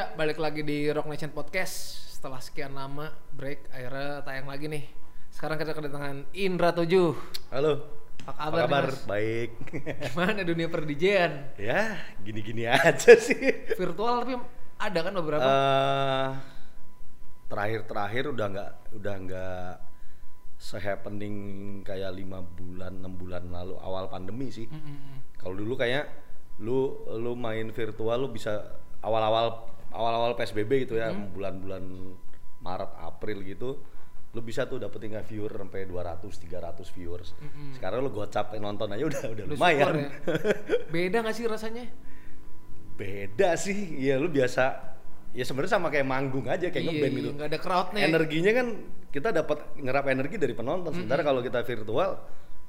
Ya, balik lagi di Rock Nation Podcast. Setelah sekian lama break, akhirnya tayang lagi nih. Sekarang kita kedatangan Indra 7. Halo. Apa kabar, nih, Mas? Baik. Gimana dunia perdijean? ya, gini-gini aja sih. Virtual tapi ada kan beberapa? Eh, terakhir-terakhir udah nggak udah nggak sehappening kayak lima bulan enam bulan lalu awal pandemi sih. Kalau dulu kayak lu lu main virtual lu bisa awal-awal awal-awal PSBB gitu ya bulan-bulan Maret April gitu lu bisa tuh dapetin nggak viewer sampai 200 300 viewers. Sekarang lu gocap nonton aja udah udah Lu lumayan. ya. Beda gak sih rasanya? Beda sih. Ya lu biasa ya sebenarnya sama kayak manggung aja kayak iya, ngeband iya, gitu. nggak ada crowdnya. Energinya kan kita dapat ngerap energi dari penonton. Sementara kalau kita virtual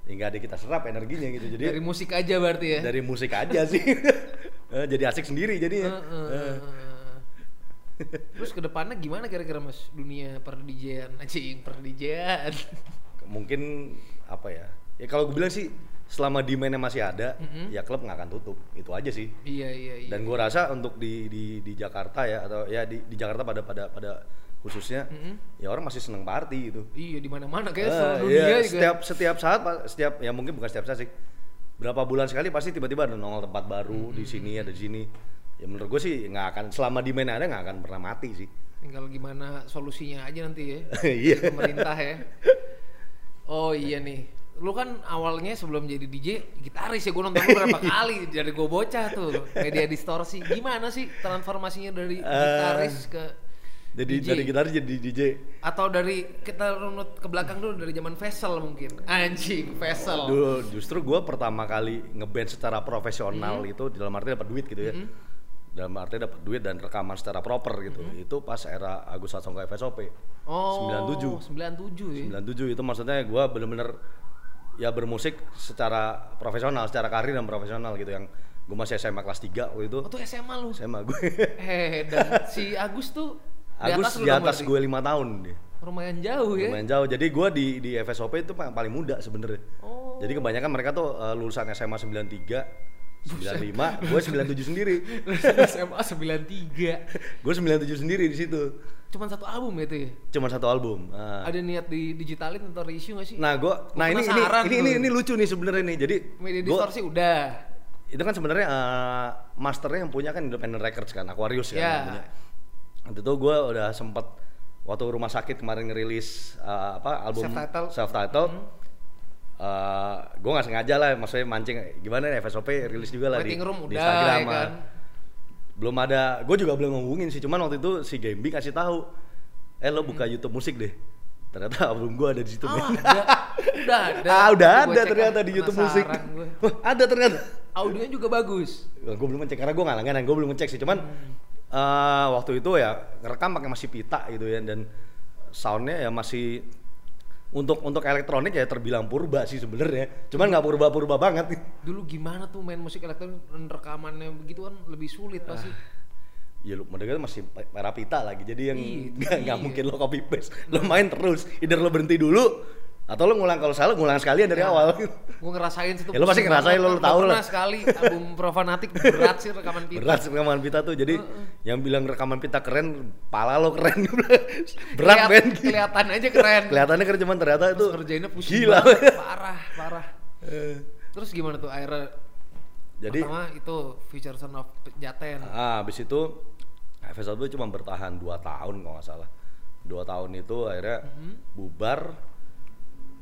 ya nggak ada kita serap energinya gitu. Jadi Dari musik aja berarti ya? dari musik aja sih. Eh, jadi asik sendiri jadinya. Heeh. Terus ke depannya gimana kira-kira mas? Dunia perdijean anjing perdijean Mungkin apa ya? Ya kalau gue bilang sih selama demandnya masih ada, ya klub nggak akan tutup. Itu aja sih. iya iya iya. Dan gue rasa untuk di di di Jakarta ya atau ya di di Jakarta pada pada pada khususnya ya orang masih seneng party gitu. iya di mana mana kayak Ah, seluruh iya, dunia juga. setiap setiap saat setiap ya mungkin bukan setiap saat sih. Berapa bulan sekali pasti tiba-tiba ada nongol tempat baru di sini ada di sini ya menurut gue sih nggak akan selama di ada nggak akan pernah mati sih. Tinggal gimana solusinya aja nanti ya. Iya. Pemerintah ya. Oh iya nih. Lu kan awalnya sebelum jadi DJ gitaris ya. Gue nonton lu berapa kali. Dari gue bocah tuh. Media distorsi. Gimana sih transformasinya dari gitaris ke jadi DJ? dari gitar jadi DJ atau dari kita runut ke belakang dulu dari zaman Vessel mungkin. Anjing Vessel dulu justru gue pertama kali ngeband secara profesional Hmm. itu dalam arti dapat duit gitu ya dalam arti dapat duit dan rekaman secara proper gitu. Itu pas era Agus Sasongko FSOP Hmm. oh 97 97 ya? 97 itu maksudnya gue bener-bener ya bermusik secara profesional, secara karir dan profesional gitu yang gue masih SMA kelas 3 waktu itu. Oh tuh SMA lu? SMA gue eh dan si Agus tuh di Agus atas lu di atas gue lima tahun dia. Lumayan jauh ya? Lumayan jauh. Jadi gue di di FSOP itu pa- paling muda sebenarnya. Oh. jadi kebanyakan mereka tuh eh, lulusan SMA 93 95 gue 97 sendiri SMA 93 gue 97 sendiri di situ Cuman satu album ya itu ya? cuma satu album Nah. Ada niat di digitalin atau reissue gak sih? nah gue nah ini ini ini, ini tuh. ini lucu nih sebenarnya nih jadi Media gua- distorsi udah itu kan sebenarnya eh, masternya yang punya kan Independent Records kan Aquarius kan Ya. punya. Itu gue udah sempet waktu rumah sakit kemarin ngerilis eh, apa album Self-titled. self titled gue nggak sengaja lah maksudnya mancing gimana nih FSOP rilis juga lah di, room di udah Instagram ya kan? belum ada gue juga belum ngomongin sih cuman waktu itu si Gambi kasih tahu eh lo buka YouTube musik deh ternyata album gue ada di situ men. ada. Udah ada. ah udah Nanti ada ternyata di YouTube musik. Wah, ada ternyata Audionya juga bagus. gue belum ngecek karena gue nggak langganan gue belum ngecek sih cuman eh, waktu itu ya ngerekam pakai masih pita gitu ya dan soundnya ya masih untuk untuk elektronik ya terbilang purba sih sebenarnya. Cuman nggak purba purba banget. Dulu gimana tuh main musik elektronik? Rekamannya begitu kan lebih sulit pasti. ya lu mereka masih pita lagi jadi yang Iya, nggak mungkin lo copy paste. Lo main terus either lo berhenti dulu atau lo ngulang kalau salah ngulang sekalian dari awal Gue ngerasain situ. Ya, lu pasti ngerasain, lu Nggak tahu lah. sekali album Profanatic berat sih rekaman pita. berat rekaman pita tuh jadi yang bilang rekaman pita keren pala lo keren berat Keliat- men Kelihatan aja keren. kelihatannya keren cuman ternyata itu Terus ngerjainnya pusing gila banget. Parah, parah. Eh, Terus gimana tuh akhirnya jadi pertama itu Future Son of Jaten. ah, habis itu itu cuma bertahan 2 tahun kalau nggak salah dua tahun itu akhirnya Mhm. bubar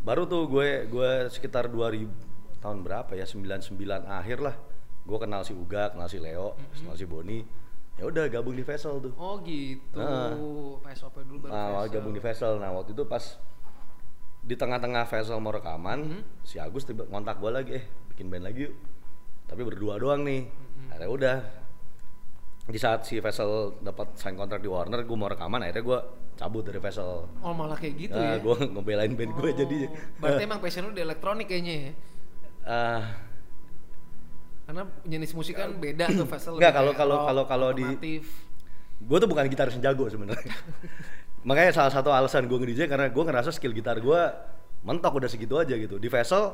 baru tuh gue gue sekitar 2000 tahun berapa ya 99 akhir lah gue kenal si Uga kenal si Leo Mhm. kenal si Boni ya udah gabung di Vessel tuh Oh gitu. Nah. PSOP dulu baru nah Vessel. gabung di Vessel nah waktu itu pas di tengah-tengah Vessel mau rekaman Mhm. si Agus tiba ngontak gue lagi eh bikin band lagi yuk tapi berdua doang nih Mhm. akhirnya udah di saat si Vessel dapat sign kontrak di Warner gue mau rekaman akhirnya gue cabut dari Vessel Oh malah kayak gitu nah, ya. gue ngebelain band gue Oh, jadi Berarti emang passion lu di elektronik kayaknya ya. ah, Karena jenis musik kan beda tuh Vessel. Enggak, kalau- kalau- kalau- kalau di- gue tuh bukan gitaris yang jago sebenarnya makanya salah satu alasan gue nge-DJ karena gue ngerasa skill gitar gue mentok udah segitu aja gitu di Vessel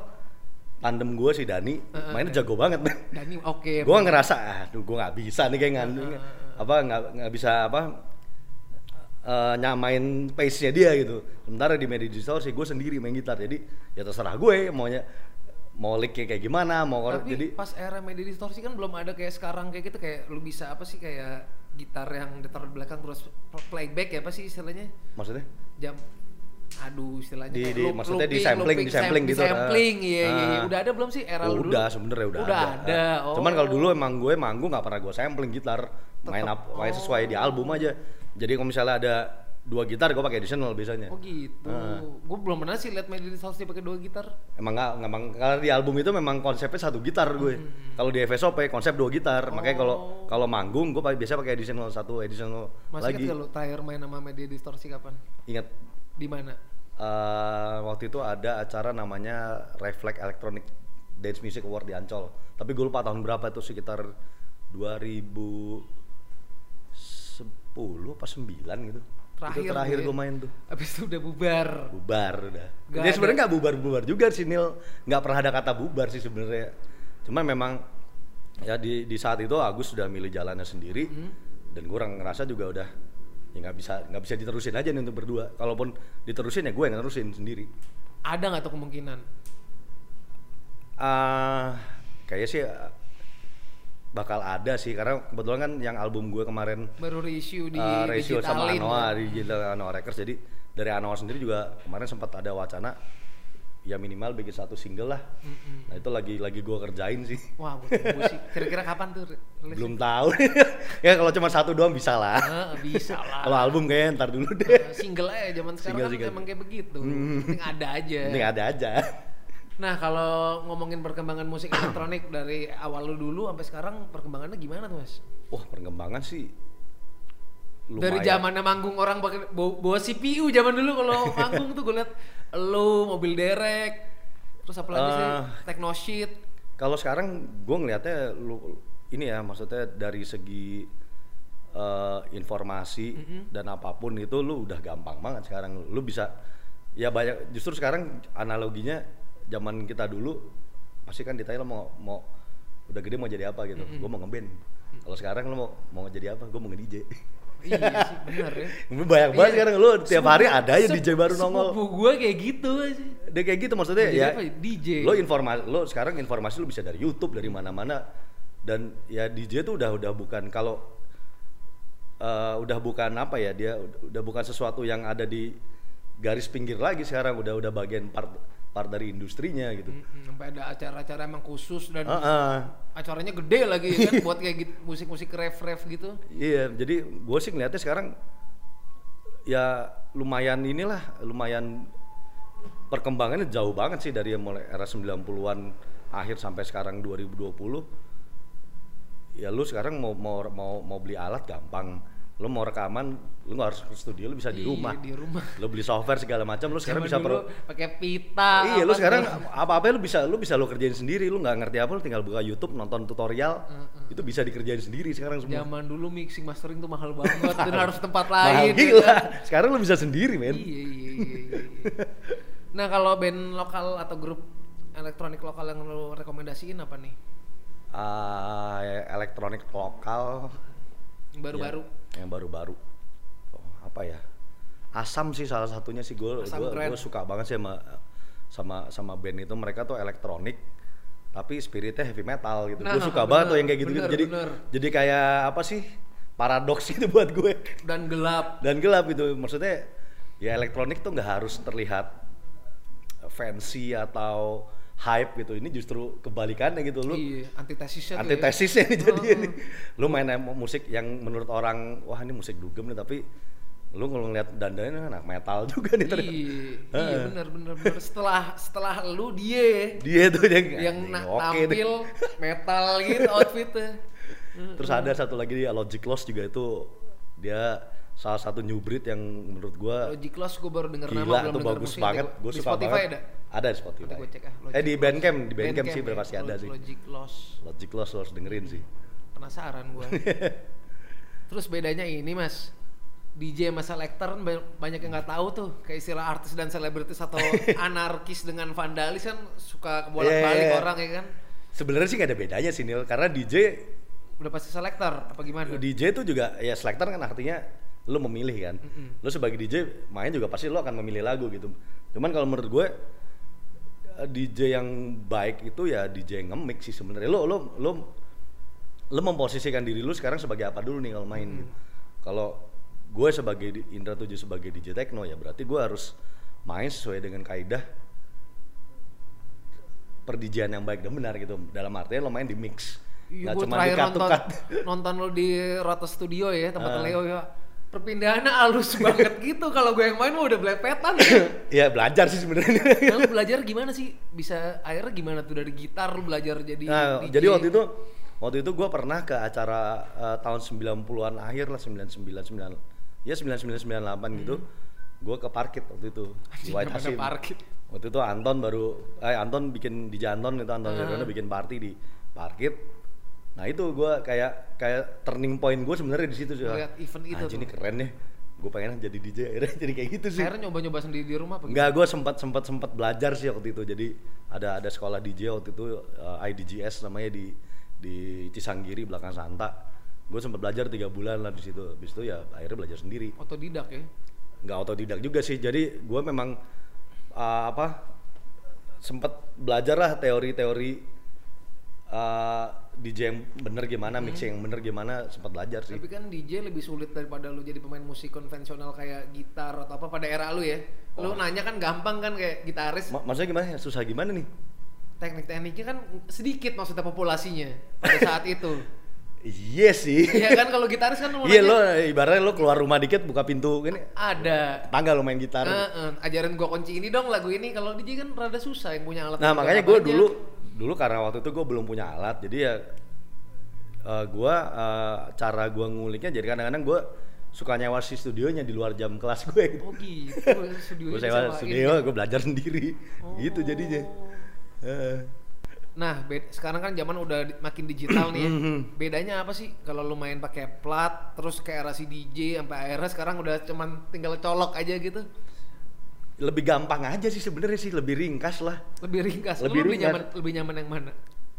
tandem gue si Dani mainnya jago banget Dani oke. gue ngerasa aduh gue nggak bisa nih kayak ngandung apa nggak nggak bisa apa eh, nyamain pace-nya dia gitu. Sementara di media distorsi gue sendiri main gitar. Jadi ya terserah gue maunya mau lick kayak gimana, mau. Tapi jadi pas era media distorsi kan belum ada kayak sekarang kayak gitu kayak lu bisa apa sih kayak gitar yang ditaruh di belakang terus playback ya apa sih istilahnya? maksudnya Jam aduh istilahnya Di- kayak di- loop- maksudnya di sampling, looping, di sampling sam- gitu, di sampling iya iya iya. Ah. udah ada belum sih era Oh, lu dulu? udah sebenarnya udah, udah ada. ada oh. Cuman kalau dulu emang gue manggung nggak pernah gue sampling gitar, main Tetep, apa main oh. sesuai di album aja. Jadi kalau misalnya ada dua gitar gue pakai additional biasanya. oh gitu Ah. gue belum pernah sih lihat media distorsi pakai dua gitar Emang nggak emang kalau di album itu memang konsepnya satu gitar gue. Hmm. Kalau di FSOP konsep dua gitar. Makanya kalau Oh. kalau manggung gue biasa pakai additional satu additional masih lagi. ingat gak terakhir main sama media distorsi kapan Ingat di mana eh, waktu itu ada acara namanya Reflect Electronic Dance Music Award di Ancol. Tapi gue lupa tahun berapa itu sekitar 2010 apa 9 gitu. Terakhir itu terakhir gue main tuh. Habis itu udah bubar. Bubar udah. Nggak Dia sebenarnya nggak bubar-bubar juga sih Nil. Nggak pernah ada kata bubar sih sebenarnya. Cuman memang ya di di saat itu Agus sudah milih jalannya sendiri Hmm. dan gue ngerasa juga udah ya nggak bisa nggak bisa diterusin aja nih untuk berdua. Kalaupun diterusin ya gue yang nerusin sendiri. Ada nggak tuh kemungkinan? ah kayaknya sih bakal ada sih karena kebetulan kan yang album gue kemarin Baru reissue di uh, ratio sama Anoa di digital Anoa Records jadi dari Anoa sendiri juga kemarin sempat ada wacana ya minimal bikin satu single lah Mm-mm. nah itu lagi lagi gue kerjain sih Wah, gue tunggu sih. Kira-kira kapan tuh rilis? belum tahu ya kalau cuma satu doang bisa lah Ah, bisa lah. kalau album kayaknya ntar dulu deh Eh, single aja zaman sekarang Single, kan single. emang kayak begitu. Hmm. Penting ada aja. ini ada aja Nah, kalau ngomongin perkembangan musik elektronik dari awal lu dulu sampai sekarang perkembangannya gimana tuh, Mas? wah perkembangan sih Dari lumayan. zamannya manggung orang pakai bawa, bawa CPU zaman dulu kalau manggung tuh gue liat lu mobil derek terus apa lagi sih? Eh, techno sheet Kalau sekarang gue ngelihatnya lu ini ya maksudnya dari segi eh, informasi dan apa pun itu lu udah gampang banget sekarang. Lu bisa ya banyak justru sekarang analoginya zaman kita dulu pasti kan ditanya lo mau mau udah gede mau jadi apa gitu. Gue mau ngeband. Kalau sekarang lo mau mau jadi apa? Gue mau nge DJ iya sih bener ya. Banyak banget Iya. sekarang. Lu tiap hari Sepupu- ada aja sep- DJ baru nongol. sepupu gue kayak gitu dia kayak gitu maksudnya Jadi ya. apa ya? DJ. lo informasi lo sekarang informasi lo bisa dari YouTube dari mana-mana. Dan ya DJ tuh udah udah bukan kalau eh, udah bukan apa ya dia udah bukan sesuatu yang ada di garis pinggir lagi sekarang. Udah udah bagian part part dari industrinya gitu sampai ada acara-acara emang khusus dan Heeh. acaranya gede lagi kan buat kayak gitu, musik-musik ref-ref gitu Iya, jadi gue sih ngeliatnya sekarang ya lumayan inilah, lumayan perkembangannya jauh banget sih dari mulai era 90-an akhir sampai sekarang 2020. Ya lu sekarang mau mau mau mau beli alat gampang. Lu mau rekaman, lu nggak harus ke studio, lu bisa di Iya, rumah. di rumah. Lu beli software segala macam, lu sekarang bisa pro- pakai pita Iya, lu apa sekarang segala- apa-apa lu bisa lu bisa lu kerjain sendiri, lu nggak ngerti apa lu tinggal buka YouTube, nonton tutorial, itu bisa dikerjain sendiri sekarang semua. zaman dulu mixing mastering tuh mahal banget dan harus tempat Mahal lain ya gila. kan? Sekarang lu bisa sendiri, men. Iya, iya, iya, iya, iya. Nah, kalau band lokal atau grup elektronik lokal yang lo rekomendasiin apa nih? Ah, elektronik lokal baru-baru. yang, yang baru-baru. Oh, apa ya? Asam sih salah satunya sih gue keren. suka banget sih sama sama sama band itu mereka tuh elektronik tapi spiritnya heavy metal gitu. gue Nah, suka bener, banget tuh yang kayak gitu-gitu. bener, jadi bener. jadi kayak apa sih? Paradoks itu buat gue. Dan gelap. Dan gelap gitu. Maksudnya ya elektronik tuh nggak harus terlihat fancy atau hype gitu. Ini justru kebalikannya gitu. Lu iya, antitesisnya ya. antitesisnya nih jadi Heeh. ini. Lu main musik yang menurut orang wah ini musik dugem nih tapi lu kalau ngeliat dandannya anak metal juga nih ternyata. Iya, iya Heeh. benar benar benar. Setelah setelah lu dia Dia tuh yang yang na- deh. tampil metal gitu outfitnya. Terus ada satu lagi dia Logic Loss juga itu dia salah satu new breed yang menurut gua Logic Loss gue baru denger nama gila belum tuh denger bagus banget. Di suka Spotify banget. ada. Ada di Spotify. Nanti gue cek ah. eh di. Bandcamp, di Bandcamp sih ya, pasti ada Lo- sih. Logic Loss. Logic Loss lo harus dengerin sih. Penasaran gue. Terus bedanya ini mas, DJ sama selector kan ba- banyak yang nggak tahu tuh kayak istilah artis dan selebritis atau anarkis dengan vandalis kan suka kebolak balik Iya, iya, iya. orang ya kan. Sebenarnya sih gak ada bedanya sih Nil, karena DJ Udah pasti selektor apa gimana? DJ itu juga ya selector kan artinya lu memilih kan. Lu sebagai DJ main juga pasti lu akan memilih lagu gitu. Cuman kalau menurut gue DJ yang baik itu ya DJ yang nge-mix sih sebenarnya. Lu lu lu lu memposisikan diri lu sekarang sebagai apa dulu nih kalau main. gitu. Kalau gue sebagai Indra Tujuh sebagai DJ techno ya berarti gue harus main sesuai dengan kaidah perdijian yang baik dan benar gitu. Dalam artinya lo main di mix. Iya, gue cuma terakhir nonton nonton lo di Rota Studio ya tempat Ah. Leo ya. Perpindahannya halus banget gitu. Kalau gue yang main mah udah belepetan. ya belajar sih sebenarnya. Nah, lu belajar gimana sih? Bisa akhirnya gimana tuh dari gitar lu belajar jadi Nah, DJ? jadi waktu itu waktu itu gue pernah ke acara eh, tahun 90-an akhir lah 99 ya 9998 gitu. Gue ke parkit waktu itu di White Hasim. parkit. Waktu itu Anton baru eh Anton bikin di Janton itu Anton Wiryono bikin party di parkit. Nah, itu gue kayak kayak turning point gue sebenarnya di situ sih. Ngeliat event itu Anjing, ini keren ya. Gue pengen jadi DJ akhirnya jadi kayak gitu sih. Akhirnya nyoba-nyoba sendiri di rumah apa? Enggak, gue sempat sempat sempat belajar sih waktu itu. Jadi ada ada sekolah DJ waktu itu eh, IDGS namanya di di Cisanggiri belakang Santa. Gue sempat belajar tiga bulan lah di situ. Habis itu ya akhirnya belajar sendiri. Otodidak ya. Nggak otodidak juga sih. Jadi gue memang eh, apa sempat belajar lah teori-teori eh, DJ yang bener gimana, mixing yang bener gimana, sempat belajar sih. Tapi kan DJ lebih sulit daripada lu jadi pemain musik konvensional kayak gitar atau apa pada era lu ya. Lu nanya kan gampang kan kayak gitaris. Ma- maksudnya gimana? Susah gimana nih? Teknik-tekniknya kan sedikit maksudnya populasinya pada saat itu. Iya sih. Iya kan kalau gitaris kan lu Iya lo ibaratnya lo keluar rumah dikit buka pintu ini ada. tangga lo main gitar. Eh, eh, ajarin gua kunci ini dong lagu ini kalau DJ kan rada susah yang punya alat. nah makanya gue banyak. dulu dulu karena waktu itu gue belum punya alat jadi ya eh, gue eh, cara gue nguliknya jadi kadang-kadang gue suka nyewa si studionya di luar jam kelas gue. Oh gitu. Studio gue sewa studio gue belajar sendiri gitu jadinya. Eh. Nah, bed- sekarang kan zaman udah di- makin digital nih ya. Mhm. Bedanya apa sih kalau lu main pakai plat terus ke era si DJ sampai akhirnya sekarang udah cuman tinggal colok aja gitu. Lebih gampang aja sih sebenarnya sih lebih ringkas lah. Lebih ringkas. Lebih lu lebih ringkas. nyaman lebih nyaman yang mana?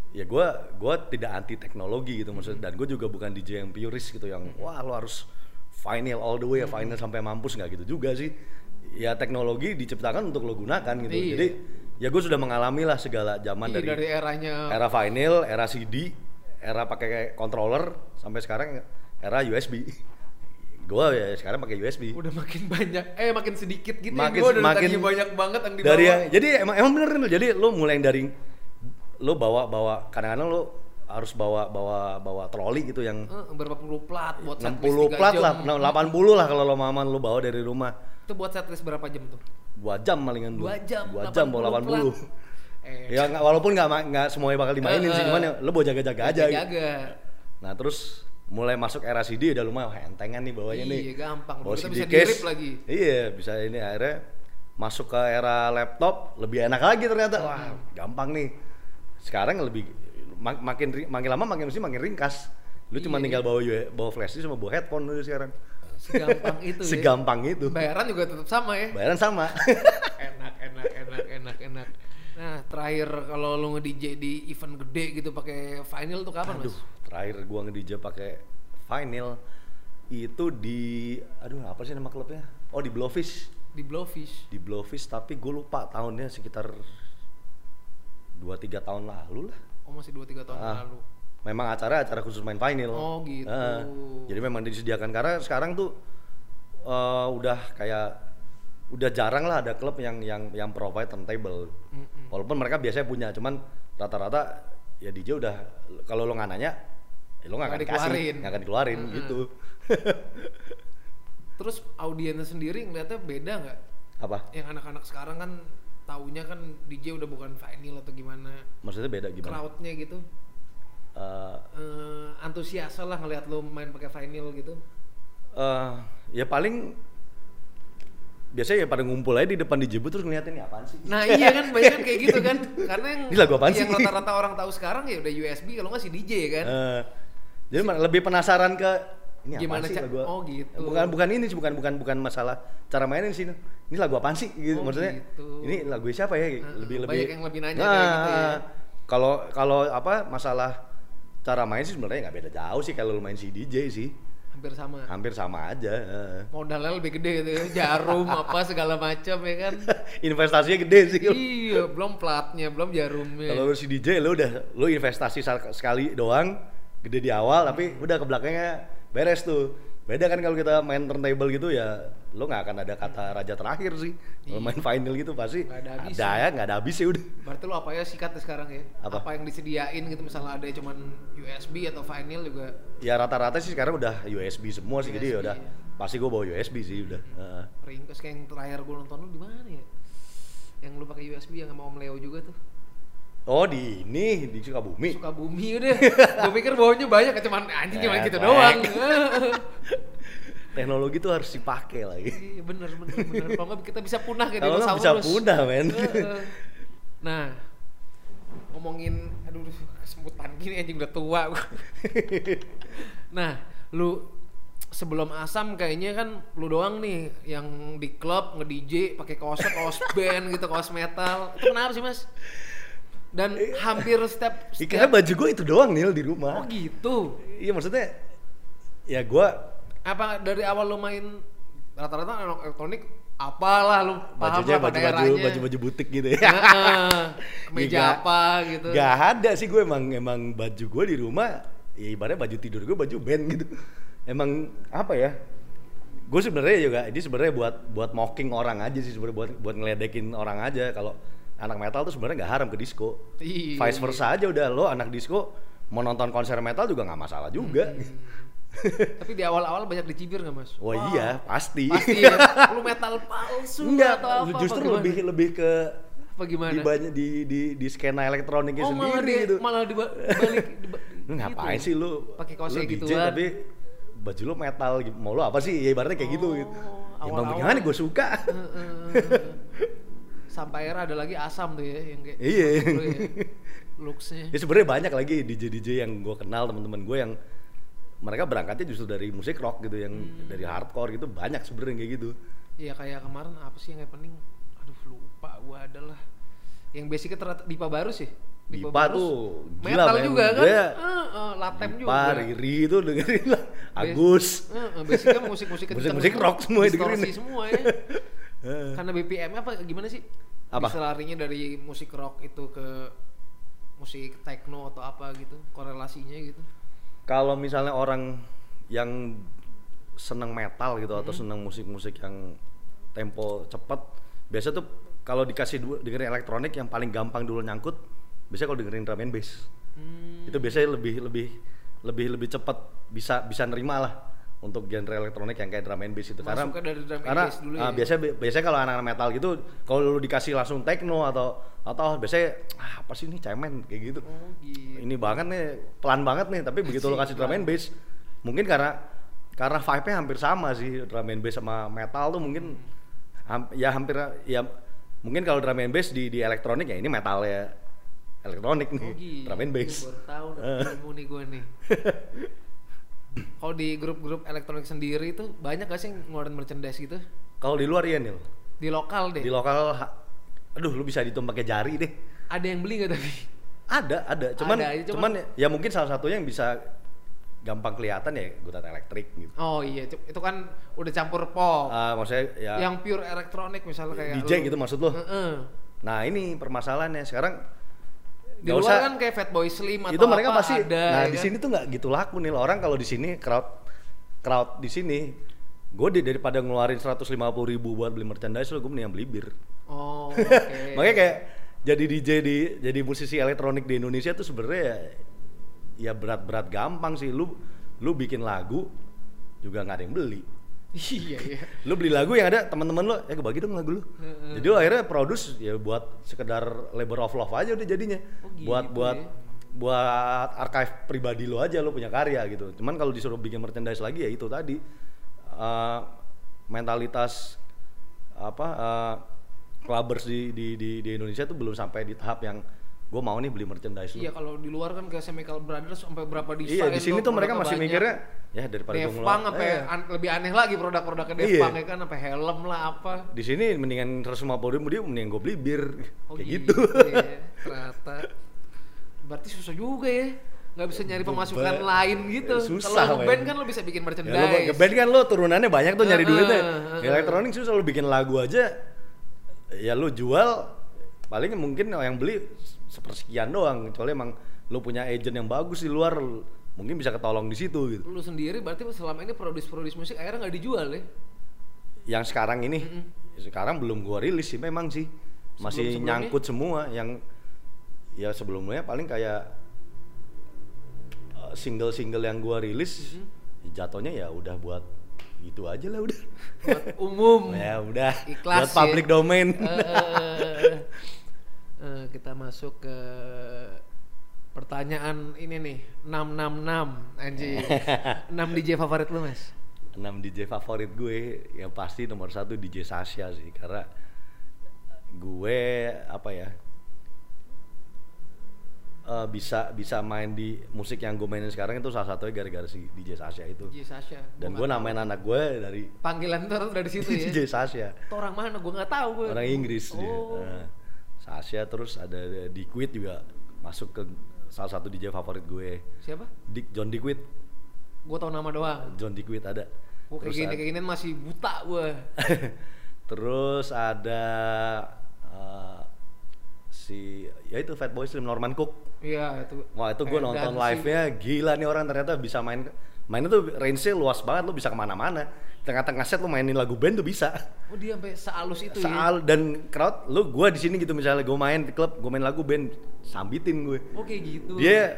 ya gue gua tidak anti teknologi gitu maksudnya dan gue juga bukan DJ yang purist gitu yang wah lo harus final all the way ya final sampai mampus nggak gitu juga sih ya teknologi diciptakan untuk lo gunakan gitu Iya. jadi ya gue sudah mengalami lah segala zaman Iya, dari, dari eranya era vinyl era CD era pakai controller sampai sekarang era USB gue ya sekarang pakai USB udah makin banyak eh makin sedikit gitu Makin- ya. Gua dari makin- tadinya banyak banget yang di dari yang jadi emang emang bener nih jadi lo mulai dari lo bawa bawa kadang-kadang lo harus bawa bawa bawa troli gitu yang Eh, berapa puluh plat buat 60 setlist tiga plat jam. lah, nah, 80 lah kalau lo maman lo bawa dari rumah. Itu buat setlist berapa jam tuh? Dua jam palingan dulu. Dua jam, Dua jam bawa 80. 80 Eh, Ya walaupun nggak nggak semuanya bakal dimainin sih, Eh, cuman ya lo bawa jaga-jaga aja. gitu. jaga. Nah terus mulai masuk era CD udah lumayan entengan nih bawanya nih. Iya, gampang. Bawa Kita CD bisa case. lagi. Iya bisa ini akhirnya masuk ke era laptop lebih enak lagi ternyata. Wah gampang nih. Sekarang lebih mak- makin makin lama makin mesti makin ringkas. Lu cuma Iya. tinggal bawa U- bawa flash sama bawa headphone lu sekarang. Segampang itu ya. Segampang itu. Bayaran juga tetap sama ya. Bayaran sama. enak, enak, enak, enak, enak. Nah, terakhir kalau lu nge-DJ di event gede gitu pakai vinyl tuh kapan, Aduh, Mas? terakhir gua nge-DJ pakai vinyl itu di aduh apa sih nama klubnya? Oh, di Blowfish. Di Blowfish. Di Blowfish tapi gue lupa tahunnya sekitar 2-3 tahun lalu lah. Oh, masih 2 3 tahun Ah. lalu. Memang acara acara khusus main vinyl. Oh, gitu. Ah, jadi memang disediakan karena sekarang tuh eh, udah kayak udah jarang lah ada klub yang yang yang provide turntable. Mm-mm. Walaupun mereka biasanya punya, cuman rata-rata ya DJ udah kalau lo nggak nanya, ya lo nggak akan dikasih, dikeluarin. nggak akan dikeluarin Mm-mm. gitu. Terus audiensnya sendiri ngeliatnya beda nggak? Apa? Yang anak-anak sekarang kan taunya kan DJ udah bukan vinyl atau gimana. Maksudnya beda gimana? Crowdnya gitu. Eh, Eh, antusias lah ngeliat lu main pakai vinyl gitu. eh, ya paling biasanya ya pada ngumpul aja di depan DJ booth terus ngeliatin ini apaan sih? Nah iya kan banyak kan kayak gitu kan. Karena yang, Ini lagu apaan yang rata-rata orang tahu sekarang ya udah USB kalau nggak si DJ kan. Eh, jadi ma- lebih penasaran ke ini Gimana apaan sih lagu? oh, gitu. Bukan bukan ini sih, bukan bukan bukan masalah cara mainin sih. Ini lagu apaan sih? Gitu Oh, maksudnya. gitu. Ini lagu siapa ya? Heeh, lebih lebih. banyak yang lebih nanya Nah, kayak gitu ya. Kalau kalau apa masalah cara main sih sebenarnya nggak beda jauh sih kalau lu main si DJ sih hampir sama. Hampir sama aja modalnya lebih gede gitu ya. Jarum apa segala macam ya kan? Investasinya gede sih iya belum platnya belum jarumnya. Kalau lu si DJ lu udah lu investasi sekali doang gede di awal tapi udah ke belakangnya beres tuh. Beda kan kalau kita main turntable gitu ya lu nggak akan ada kata raja terakhir sih. Kalau main final gitu pasti. Nggak ada habis ada ya nggak ada habis ya udah. Berarti lu apa ya sikatnya sekarang ya? Apa? yang disediain gitu misalnya ada cuman USB atau vinyl juga? Ya rata-rata sih sekarang udah USB semua sih jadi ya USB, udah. ya. pasti gua bawa USB sih udah. Heeh. ringkas kayak yang terakhir gue nonton lu di mana ya? Yang lu pakai USB yang sama Om Leo juga tuh. Oh di ini di Sukabumi. Suka bumi udah. Gue pikir bawanya banyak cuman anjing cuma Eh, gitu doang teknologi tuh harus dipakai lagi. Iya bener bener bener. Kalau nggak kita bisa punah kayak kalau nggak bisa dinosaurus punah men. Nah ngomongin aduh kesemutan gini anjing udah tua. Nah lu sebelum asam kayaknya kan lu doang nih yang di klub nge DJ pakai kaosnya kaos band gitu kaos metal. Itu kenapa sih mas? Dan hampir setiap, Ya, karena baju gue itu doang Nil di rumah. Oh gitu? Iya maksudnya ya gua apa dari awal lu main rata-rata elektronik apalah lu paham bajunya pada baju baju eranya. baju baju butik gitu ya. Meja apa gitu. Gak ada sih gue emang emang baju gue di rumah ya ibaratnya baju tidur gue baju band gitu. Emang apa ya gue sebenarnya juga ini sebenarnya buat buat mocking orang aja sih sebenarnya buat buat ngeledekin orang aja. Kalau anak metal tuh sebenarnya nggak haram ke disco. Iya, vice versa aja udah lo anak disco mau nonton konser metal juga nggak masalah juga Tapi di awal-awal banyak dicibir nggak mas? wah iya pasti, Pasti ya. Lu metal palsu enggak atau apa? justru apa gimana? lebih lebih ke apa gimana? di banyak di di di skena elektroniknya oh malah sendiri di, gitu malah di balik di, Lu ngapain sih lu Pakai kaos kayak DJ gituan. tapi baju lu metal gitu. mau lu apa sih ya ibaratnya kayak gitu Oh, gitu ya awal-awal. bang gimana gue suka Sampai era ada lagi asam tuh ya yang kayak Iya. ya. Looksnya. ya sebenarnya banyak lagi DJ DJ yang gue kenal teman-teman gue yang mereka berangkatnya justru dari musik rock gitu yang Hmm. dari hardcore gitu banyak sebenarnya kayak gitu Iya kayak kemarin apa sih yang happening? Aduh lupa gua adalah yang basicnya ternyata Dipa baru sih. Dipa Barus. tuh gila, metal juga kan? Dia- Heeh, latem juga. Riri itu dengerin lah Agus Heeh, basicnya musik-musik Musik-musik rock semua dengerin. semua ya. Karena BPM apa gimana sih? Apa? Bisa larinya dari musik rock itu ke musik techno atau apa gitu, korelasinya gitu. Kalau misalnya orang yang seneng metal gitu atau Hmm. seneng musik-musik yang tempo cepet biasa tuh kalau dikasih du- dengerin elektronik yang paling gampang dulu nyangkut biasanya kalau dengerin drum and bass. Hmm, itu biasanya lebih lebih lebih lebih cepet bisa bisa nerima lah untuk genre elektronik yang kayak drum and bass itu karena Masuknya dari drum and karena bass dulu ya? biasanya biasanya kalau anak-anak metal gitu kalau lu dikasih langsung techno atau atau biasanya ah, apa sih ini cemen kayak gitu oh gitu. ini banget nih pelan banget nih tapi begitu Asik, kasih drum and bass mungkin karena karena vibe-nya hampir sama sih drum and bass sama metal tuh mungkin ham- ya hampir ya mungkin kalau drum and bass di di elektronik ya ini metal ya elektronik nih Oh gitu. drum and bass Baru tahu dapet ilmu nih gue nih. Kalau di grup-grup elektronik sendiri itu banyak gak sih ngeluarin merchandise gitu? kalau di luar ya Nil Di lokal deh. di lokal aduh lu bisa dihitung pakai jari deh Ada yang beli gak tapi? ada ada cuman Ada, cuman, cuman- ya mungkin salah satunya yang bisa gampang kelihatan ya gutat elektrik gitu Oh iya, itu kan udah campur pop. Ah, maksudnya ya yang pure elektronik misalnya kayak DJ lu- gitu maksud lo Heeh. Nah ini permasalahannya sekarang Di luar usah- kan kayak Fatboy Slim atau itu mereka apa pasti. ada. nah ya di kan? sini tuh nggak gitu laku nih orang kalau di sini crowd crowd di sini gue daripada ngeluarin 150 ribu buat beli merchandise lo gue mendingan beli bir. Oh, oke. Makanya kayak jadi DJ di jadi musisi elektronik di Indonesia tuh sebenarnya ya, ya berat-berat gampang sih lu lu bikin lagu juga nggak ada yang beli. Iya iya. lu beli lagu yang ada teman-teman lu ya bagi dong lagu lu. Jadi lu akhirnya produce ya buat sekedar labor of love aja udah jadinya. Oh, gitu buat buat ya. buat archive pribadi lu aja lu punya karya gitu. Cuman kalau disuruh bikin merchandise lagi ya itu tadi. Eh, mentalitas apa eh, clubbers di, di di di Indonesia tuh belum sampai di tahap yang gue mau nih beli merchandise lu. Iya kalau di luar kan kayak Chemical Brothers sampai berapa desain Iya, di sini tuh mereka masih banyak. mikirnya ya daripada gue apa eh, an- lebih aneh lagi produk-produknya Iya. Devpang ya kan sampai helm lah apa. di sini mendingan 150 ribu dia mendingan gue beli bir Oh kayak gitu. ya, ternyata. Berarti susah juga ya. nggak bisa nyari pemasukan lain gitu. Susah, Kalau ngeband men. kan lo bisa bikin Ya, lo merchandise. ngeband kan lo turunannya banyak tuh nyari duitnya. heeh. Elektronik susah lo bikin lagu aja. Ya lo jual paling mungkin yang beli sepersekian doang. Kecuali emang lo punya agent yang bagus di luar mungkin bisa ketolong di situ gitu. Lu sendiri berarti selama ini produce-produce musik akhirnya nggak dijual ya? Yang sekarang ini sekarang belum gua rilis sih memang sih. Masih nyangkut semua yang ya sebelumnya paling kayak uh, single-single yang gua rilis jatuhnya ya udah buat gitu aja lah udah. Buat umum. ya udah Ikhlas buat public ya. domain. Eh, eh, kita masuk ke pertanyaan ini nih 666 anjing 6 DJ favorit lu mas? 6 DJ favorit gue yang pasti nomor satu DJ Sasha sih karena gue apa ya eh, bisa bisa main di musik yang gue mainin sekarang itu salah satunya gara-gara si DJ Sasha itu. DJ Sasha. Dan gue namain anak gue dari panggilan tuh dari situ ya? DJ Sasha. Itu orang mana? Gue nggak tahu gue orang Inggris dia. Oh. Nah, Sasha terus ada Diquit juga masuk ke salah satu DJ favorit gue. Siapa? Dick John Diquit gue tau nama doang. John Diquit ada. Gue kayak gini kayak gini masih buta gue Terus ada uh, si ya itu Fatboy Slim Norman Cook. iya itu. Wah itu gue Eh, nonton live-nya gila nih orang ternyata bisa main mainnya tuh range-nya luas banget lu bisa ke mana-mana tengah-tengah set lu mainin lagu band tuh bisa. Oh dia sampai sealus itu ya? Soal dan crowd lu gua di sini gitu misalnya gue main di klub gue main lagu band sambitin gue oh kayak gitu. Dia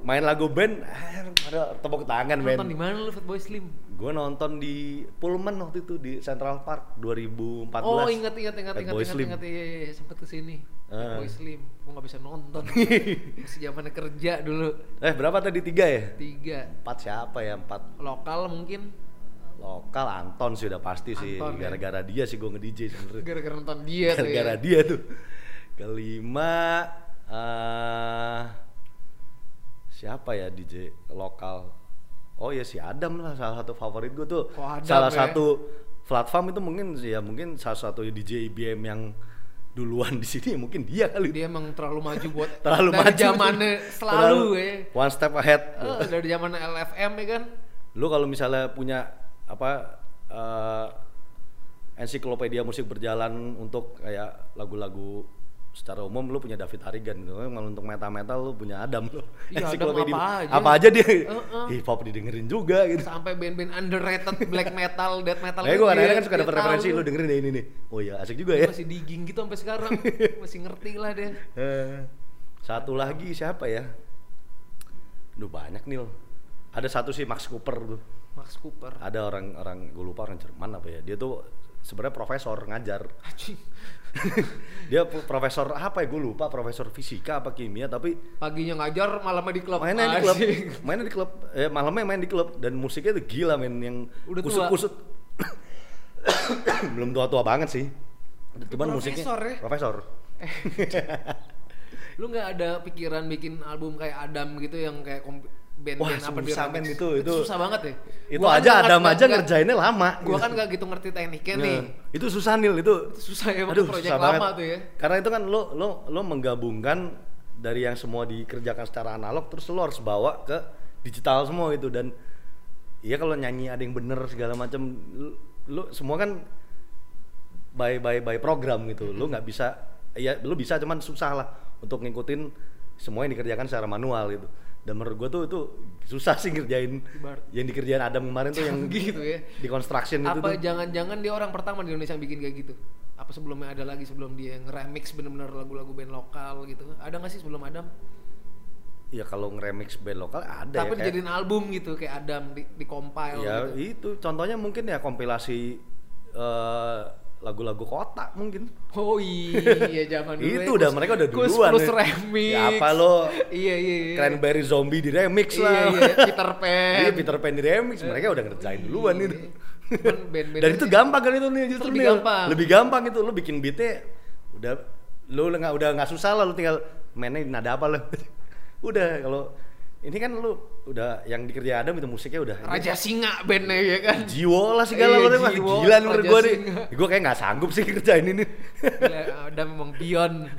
main lagu band eh, ada tepuk tangan nonton band di mana lu Fatboy Slim? Gue nonton di Pullman waktu itu di Central Park 2014 Oh ingat ingat ingat Bad ingat Boy ingat Slim. ingat. Iya, iya, iya, sempet ke sini Ah. Boy Slim. Gua nggak bisa nonton. Masih zamannya kerja dulu. Eh berapa tadi? Tiga ya? tiga. Empat siapa ya? Empat. Lokal mungkin lokal Anton sih udah pasti sih. Anton, ya. Gara-gara dia sih gue nge DJ sebenarnya. gara-gara nonton dia tuh Gara-gara ya. dia tuh. Kelima eh siapa ya DJ lokal? Oh ya si Adam lah salah satu favorit gue tuh. Oh, Adam salah ya. satu platform itu mungkin ya mungkin salah satu DJ IBM yang duluan di sini mungkin dia kali. dia emang terlalu maju buat terlalu dari maju zamannya selalu Terlalu ya one step ahead Eh, dari zaman LFM ya kan lu kalau misalnya punya apa eh, ensiklopedia musik berjalan untuk kayak lagu-lagu secara umum lu punya David Harrigan gitu. Kalau untuk metal-metal lu punya Adam lu. Iya, Adam apa aja. apa aja dia. Heeh. Hip hop didengerin juga gitu. sampai band-band underrated black metal death metal Kayak gitu gue kadang-kadang kan suka dia dapet referensi lu dengerin deh ini nih. Oh iya asik juga ya. masih digging gitu sampai sekarang masih ngerti lah dia Eh, satu lagi siapa ya? Duh banyak nih Ada satu sih Max Cooper tuh. Max Cooper. Ada orang-orang gue lupa orang Jerman apa ya. Dia tuh sebenarnya profesor ngajar. Dia pro- profesor apa ya? Gue lupa profesor fisika apa kimia tapi paginya ngajar malamnya di klub. Mainnya di klub. Mainnya di klub. Eh malamnya main di klub. Dan musiknya tuh gila men yang Udah kusut kusut. Belum tua tua banget sih. Cuman musiknya profesor ya? profesor. Lu nggak ada pikiran bikin album kayak Adam gitu yang kayak komp- band-band Wah, apa di men, itu- itu- susah banget ya. itu Gua kan aja nggak- aja ngerjainnya lama gua kan nggak gitu ngerti tekniknya nih. Nah, itu susah nil itu. Itu susah ya Aduh, proyek susah lama banget. tuh ya. Karena itu kan lo lo lo menggabungkan dari yang semua dikerjakan secara analog terus lo harus bawa ke digital semua itu dan iya kalau nyanyi ada yang bener segala macam lo, lo semua kan by by by program gitu. Lo nggak bisa ya lo bisa cuman susah lah untuk ngikutin semua yang dikerjakan secara manual gitu. Dan menurut gua tuh itu susah sih ngerjain Ibarat- yang dikerjain Adam kemarin tuh yang gitu ya. di construction itu apa jangan-jangan dia orang pertama di Indonesia yang bikin kayak gitu? Apa sebelumnya ada lagi sebelum dia nge-remix bener-bener lagu-lagu band lokal gitu? Ada nggak sih sebelum Adam? Ya kalau nge-remix band lokal ada tapi ya. kayak- dijadiin album gitu kayak Adam di, di compile ya gitu. itu. Contohnya mungkin ya kompilasi eh, lagu-lagu kota mungkin. Oh iya zaman dulu itu ya, udah Kus- mereka udah Kus duluan plus ya. remix. Ya apa lo? Iya iya iya. Cranberry Zombie di remix iya, lah. iya. Peter Pan. Iya Peter Pan di remix. Mereka udah ngerjain duluan Iya. itu. Band-band dan itu gampang kan itu nih justru Lebih nih gampang. lebih gampang itu. Lo bikin beatnya udah lo nggak udah nggak susah lah lo tinggal mainnya nada apa lo udah kalau ini kan lo udah yang dikerjain Adam itu musiknya udah Raja Singa bandnya ya kan jiwo lah segala Iya, macam Wah, Jiwo, gila nih menurut gue nih gue kayak nggak sanggup sih kerjain ini Gila, Adam memang beyond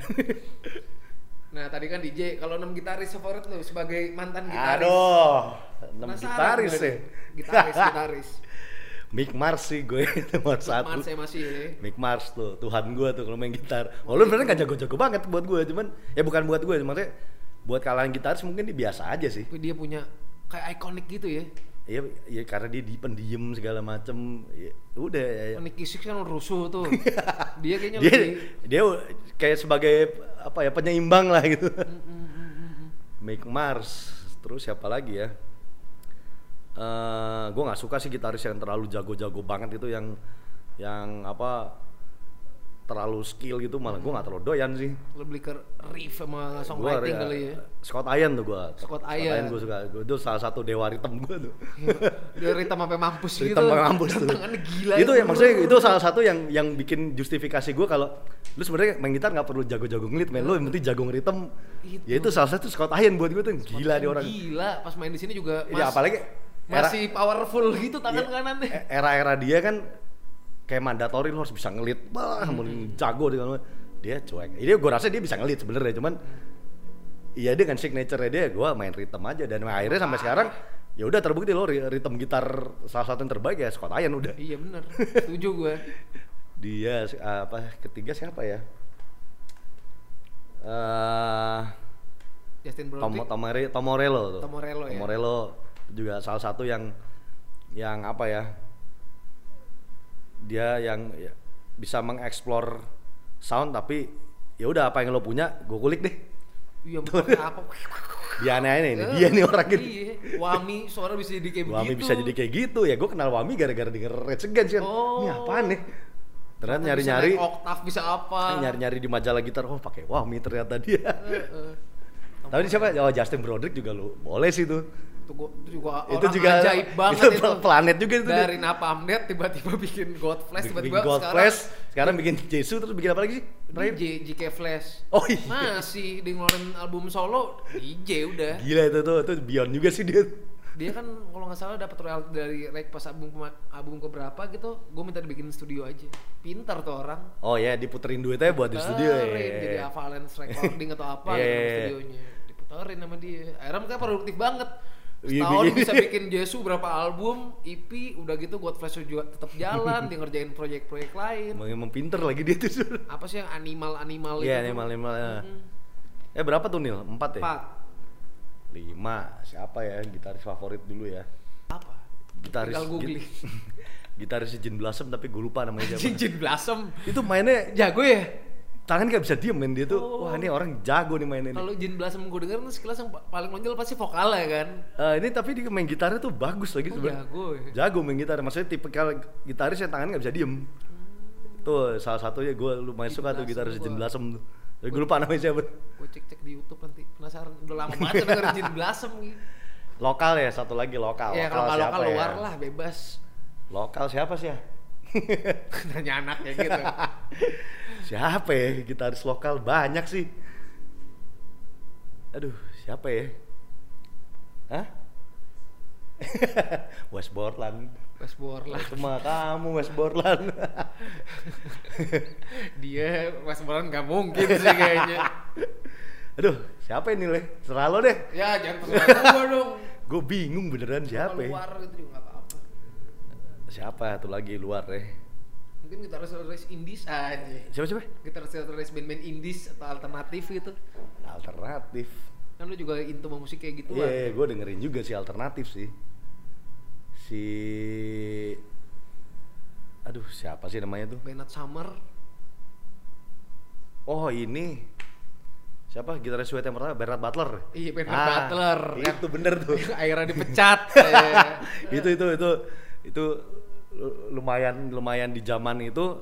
Nah tadi kan DJ, kalau enam gitaris favorit lu sebagai mantan gitaris. Aduh, enam gitaris gue ya. Gitaris, gitaris. Mick Mars sih gue nomor satu. Mars ya masih ya. Mick Mars tuh, Tuhan gue tuh kalau main gitar. Walaupun sebenarnya gak jago-jago banget buat gue, cuman ya bukan buat gue, maksudnya buat kalangan gitaris mungkin dia biasa aja sih. Tapi Dia punya kayak ikonik gitu ya. Iya, ya karena dia di pendiem segala macem. Ya, udah ya, ya. Nicky Six kan rusuh tuh. dia kayaknya Dia lebih dia kayak sebagai apa ya penyeimbang lah gitu. Mick Mars, terus siapa lagi ya? eh gue nggak suka sih gitaris yang terlalu jago-jago banget itu yang yang apa terlalu skill gitu malah gue nggak terlalu doyan sih. Lebih ke riff sama songwriting ya, kali ya. Scott Ian tuh gue Scott Ian. gue suka. Gua- itu salah satu dewa ritem gue tuh. Dia ritem sampai mampus gitu. ritem sama mampus tuh. Tangannya gila. itu ya maksudnya itu salah satu yang yang bikin justifikasi gue kalau lu sebenarnya main gitar nggak perlu jago-jago ngelit main lu yang penting jago ngeritem. Itu. ya itu salah satu Scott Ian buat gue tuh. Gila dia orang. Gila, pas main di sini juga ya apalagi era- masih powerful gitu tangan Iya, kanannya. e- era-era dia kan kayak mandatori lo harus bisa ngelit bah mau jago kalau dia cuek ini gue rasa dia bisa ngelit sebenarnya cuman iya dia kan signature dia gue main rhythm aja dan akhirnya sampai sekarang ya udah terbukti lo ri- rhythm gitar salah satu yang terbaik ya Scott Ian udah Iya bener, setuju gue. dia apa ketiga siapa ya eh Justin Tom, Broderick. Tomore, Tomorello tuh. Tom Morello ya. Morello juga salah satu yang yang apa ya? Dia yang ya, bisa mengeksplor sound tapi ya udah apa yang lo punya gue kulik deh. Iya apa? Dia aneh ini, dia nih orang ini. Iya, Wami suara bisa jadi kayak Wami begitu. bisa jadi kayak gitu ya. Gue kenal Wami gara-gara denger Rage Against kan. Oh. Ini apaan nih? Ternyata Bisa nyari-nyari naik oktav bisa apa? nyari-nyari di majalah gitar, oh pakai Wami ternyata dia. Heeh. Tapi siapa? Oh Justin Broderick juga lo boleh sih tuh. Itu, gua, itu juga itu orang juga ajaib banget itu itu. planet juga itu. Dari Napalm Death tiba-tiba bikin God Flash tiba-tiba God sekarang Flash, sekarang bikin Jesu terus bikin apa lagi sih? Terakhir? JK Flash. Oh iya. Masih di ngeluarin album solo DJ udah. Gila itu tuh, itu beyond juga sih dia. Dia kan kalau nggak salah dapat royalti dari Rek pas album album keberapa gitu, gue minta dibikin studio aja. Pintar tuh orang. Oh ya, diputerin duitnya buat di studio ya. Jadi Avalanche Recording atau apa Iya, gitu iya. studionya. Diputerin sama dia. Akhirnya mereka produktif banget. Iya, Setahun bikin- bisa bikin Jesu berapa album, EP, udah gitu God Flash juga tetap jalan, dia ngerjain proyek-proyek lain. Emang, emang pinter lagi dia tuh. Apa sih yang animal-animal itu? Iya, tuh? animal-animal, ya. Mm-mm. Eh berapa tuh Nil? Empat ya? Empat. Lima. Siapa ya gitaris favorit dulu ya? Apa? Gitaris. Tinggal googling. git- gitaris Jin Blossom tapi gue lupa namanya siapa. Cincin Blossom. Itu mainnya Jago ya? Tangan gak bisa diem main dia tuh. Oh. Wah ini orang jago nih mainnya. nih. Kalau Jin Blossom gue denger tuh sekilas yang pa- paling menonjol pasti vokalnya kan. Eh, ini tapi dia main gitarnya tuh bagus lagi Oh, sebenarnya. jago ya. Jago main gitar, maksudnya tipikal gitaris yang tangannya nggak bisa diem. Tuh salah satunya gue lumayan Jin suka tuh gitaris Jin Blossom tuh. Tapi gue lupa namanya siapa. Gue cek-cek di YouTube nanti penasaran. Udah lama banget denger Jin Blossom gitu. Lokal ya, satu lagi lokal. Ya kalau nggak siapa lokal ya? luar lah bebas. Lokal siapa sih ya? Nanya anaknya gitu. siapa ya gitaris lokal banyak sih. Aduh, siapa ya? Hah? West Borland. West Borland. Itu mah kamu West Borland. Dia West Borland nggak mungkin sih kayaknya. Aduh, siapa ini leh? Serah lo deh. Ya jangan terserah gua dong. Gue bingung beneran siapa ya? luar gitu juga apa-apa. Siapa tuh lagi luar ya? Mungkin kita harus gitaris indies aja. Siapa siapa? Gitaris gitaris band-band indies atau alternatif gitu. Alternatif. Kan lu juga into sama musik kayak gitu Iya, gue dengerin juga sih alternatif sih. Si Aduh, siapa sih namanya tuh? Bernard Summer. Oh, ini. Siapa gitaris Sweat yang pertama? Bernard Butler. Iya, Bernard Butler. Itu bener tuh. Akhirnya dipecat. Eh. itu itu itu itu lumayan lumayan di zaman itu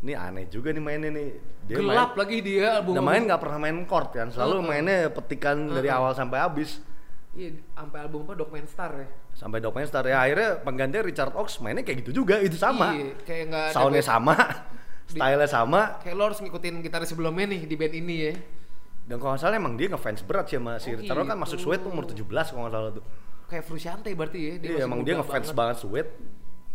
ini aneh juga nih mainnya nih. Dia Gelap main, lagi dia album. Dia main nggak pernah main chord kan, selalu Heeh. mainnya petikan dari Heeh. awal sampai habis. Iya, sampai album apa Dogman Star ya. Sampai Dogman Star ya akhirnya penggantinya Richard Ox mainnya kayak gitu juga, itu sama. Iya, kayak nggak Soundnya sama, stylenya sama. Kayak lo harus ngikutin gitaris sebelumnya nih di band ini ya. Dan kalau nggak salah emang dia ngefans berat sih sama si Oh, Richard Ox kan gitu. masuk Sweat umur 17 kalau nggak salah tuh. Kayak Frusciante berarti ya. Iya masih emang dia ngefans banget. banget Sweat.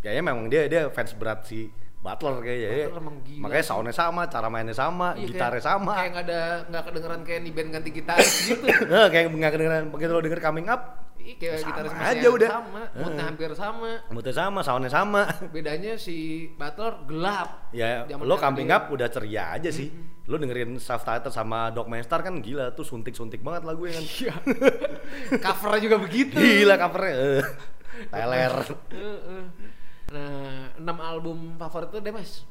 Kayaknya memang dia dia fans berat si Butler kayaknya ya. Butler emang gila Makanya soundnya sama, cara mainnya sama, Iya, gitarnya kayak- sama. Kayak nggak ada nggak kedengeran kayak di band ganti gitaris gitu. Nah, kayak nggak kedengeran begitu lo denger coming up, Iya kayak Sama gitaris aja udah. sama, moodnya Heeh. hampir sama. moodnya sama, soundnya sama. Bedanya si Butler gelap. ya lo coming dia. up udah ceria aja sih. Lo dengerin self title sama Dogmaster kan gila tuh suntik-suntik banget lagunya kan. Iya. Covernya juga begitu. Gila covernya. eh. Teler. Nah, enam album favorit tuh deh mas.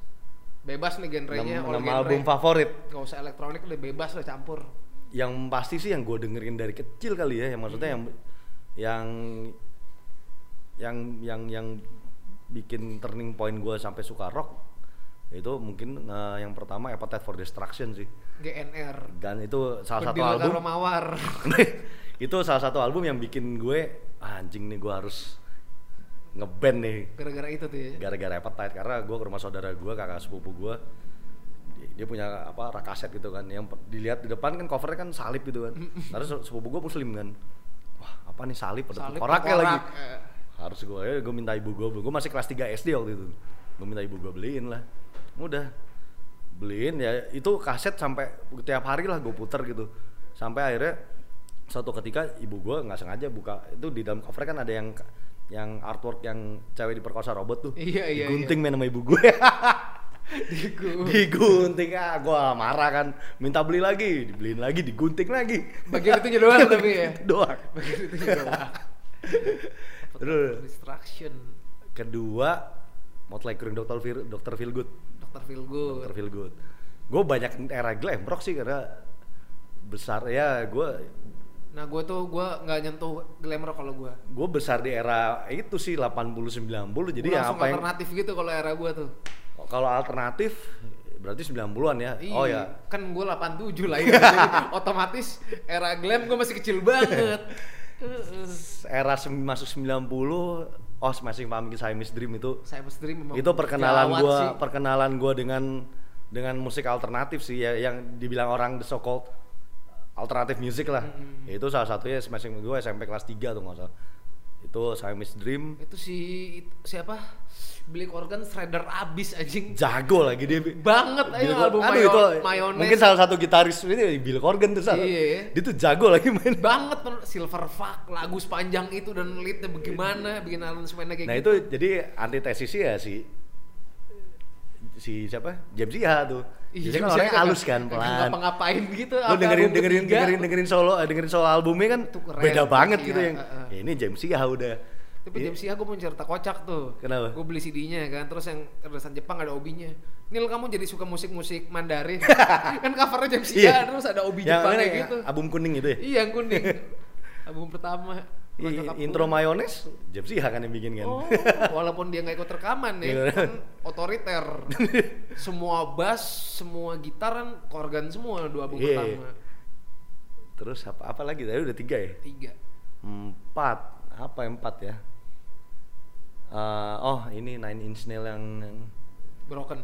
Bebas nih genrenya, all Enam, enam genre. album favorit. Gak usah elektronik udah bebas lah campur. Yang pasti sih yang gue dengerin dari kecil kali ya, yang maksudnya yang yang yang yang yang bikin turning point gue sampai suka rock itu mungkin eh, yang pertama Appetite for Destruction sih GNR. dan itu salah satu album Mawar. itu salah satu album yang bikin gue "Ah, anjing nih gue harus ngeband nih. Gara-gara itu tuh ya. gara-gara Appetite karena gue ke rumah saudara gue kakak sepupu gue dia- punya apa rak kaset gitu kan. Yang dilihat di depan kan covernya kan salib gitu kan. Terus sepupu gue muslim kan. Wah apa nih salib? Ada koraknya lagi. eh. harus gue ya gue minta ibu gue gue masih kelas 3 SD waktu itu. Gue minta ibu gue beliin lah. Udah beliin ya. Itu kaset sampai tiap hari lah gue puter gitu. Sampai akhirnya suatu ketika ibu gue nggak sengaja buka. Itu di dalam cover kan ada yang yang artwork yang cewek diperkosa robot tuh Iya, iya, digunting main sama ibu gue Digu. digunting ah gue marah kan minta beli lagi dibeliin lagi digunting lagi Bagian itunya doang tapi ya. doang Bagian itunya doang. Terus. Distraction. kedua Motley Crue Dr. Feel, Dr. Feel Good Dokter Feelgood. Dr. Feel Good gue banyak era glam rock sih karena besar ya gue Nah gue tuh gue nggak nyentuh glam rock kalau gue. gue besar di era itu sih 80 90 jadi ya apa yang alternatif gitu kalau era gue tuh. kalau alternatif berarti 90-an ya Iya, oh ya Kan gue 87 lah ya. Jadi otomatis era glam gue masih kecil banget. Era masuk 90 oh masih paham Siamese Dream itu Cypress Dream memang itu perkenalan gua sih. perkenalan gua dengan dengan musik alternatif sih ya yang dibilang orang the so called alternative music lah itu salah satunya smashing gua SMP kelas 3 tuh nggak salah itu Siamese Dream Itu si it- siapa? Billy Corgan shredder abis anjing. jago lagi dia Banget aja album aduh itu Mayonnaise. mungkin salah satu gitaris ini Bill Corgan tuh salah Iya, iya. dia tuh jago lagi main banget. Silver Fuck lagu sepanjang itu dan leadnya bagaimana bikin aransemennya kayak nah gitu. itu jadi antitesisnya ya si si siapa James Iha tuh Iya, Jadi kan orangnya halus kan pelan ngapa-ngapain gitu lu dengerin dengerin ketiga. dengerin dengerin solo eh, dengerin solo albumnya kan Itu keren. beda banget Iya, gitu yang heeh. ya ini James Iha udah Tapi Iya. James Iha gue punya cerita kocak tuh. Kenapa? Gue beli CD-nya kan, terus yang terdesan Jepang ada obinya. Nil kamu jadi suka musik-musik Mandarin. kan covernya James Iha, Iya. terus ada obi yang Jepang kayak ya, gitu. album kuning itu ya Iya yang kuning. Album pertama. Intro. Mayonnaise James Iha kan yang bikin kan Oh, walaupun dia nggak ikut rekaman ya, Iya. kan otoriter. semua bass, semua gitar kan organ semua dua album Iya. pertama. terus apa apa lagi tadi udah tiga ya Tiga. empat apa yang empat ya Eh, oh ini Nine Inch Nails yang, yang Broken.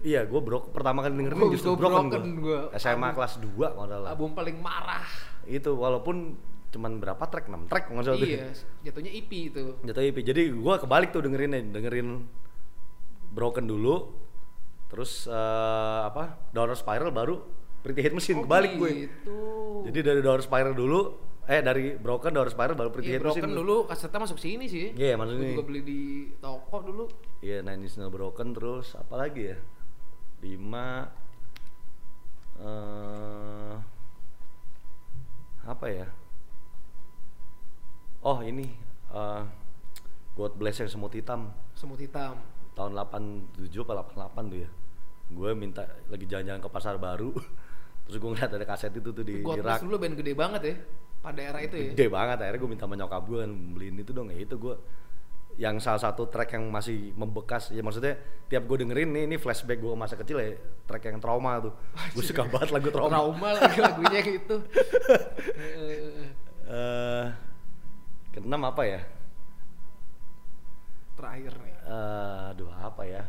iya gue bro pertama kali dengerin justru broken, Broken gue gua. SMA Album- kelas 2 kalau Album paling marah. itu walaupun cuman berapa track 6 track tuh. Iya, jatuhnya EP itu. jatuh EP jadi gua kebalik tuh dengerinnya dengerin Broken dulu terus eh, apa Downward Spiral baru Pretty Hate Machine Oh, kebalik gue gitu. jadi dari Downward Spiral dulu eh dari Broken Downward Spiral baru Pretty Iya, Hate Broken Machine dulu kasetnya masuk sini sih. Iya, Gua sini. juga beli di toko dulu. iya Nine Inch Broken terus apa lagi ya lima eh apa ya oh ini eh God Bless yang semut hitam. Semut hitam. tahun 87 apa 88 tuh ya. Gue minta lagi jalan-jalan ke pasar baru. Terus gue ngeliat ada kaset itu tuh di, di God rak. Bless dulu band gede banget ya. Pada era itu ya. gede banget akhirnya gue minta sama nyokap gue kan beliin itu dong. Ya itu gue yang salah satu track yang masih membekas. Ya maksudnya tiap gue dengerin nih ini flashback gue masa kecil ya track yang trauma tuh. Gue suka banget lagu trauma. Trauma lagi lagunya gitu. Eh keenam apa ya Terakhir nih. Eh, aduh apa ya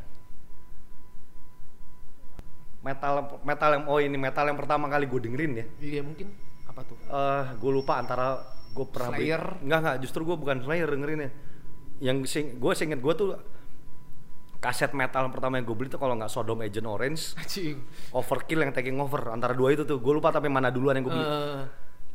metal metal yang oh ini metal yang pertama kali gue dengerin ya Iya mungkin apa tuh? eh gue lupa antara gue pernah Slayer? enggak enggak justru gue bukan Slayer dengerinnya yang sing gue singet gue tuh kaset metal yang pertama yang gue beli tuh kalau nggak Sodom Agent Orange, Anjing. Overkill yang taking over antara dua itu tuh. Gue lupa tapi mana duluan yang gue beli. Eh,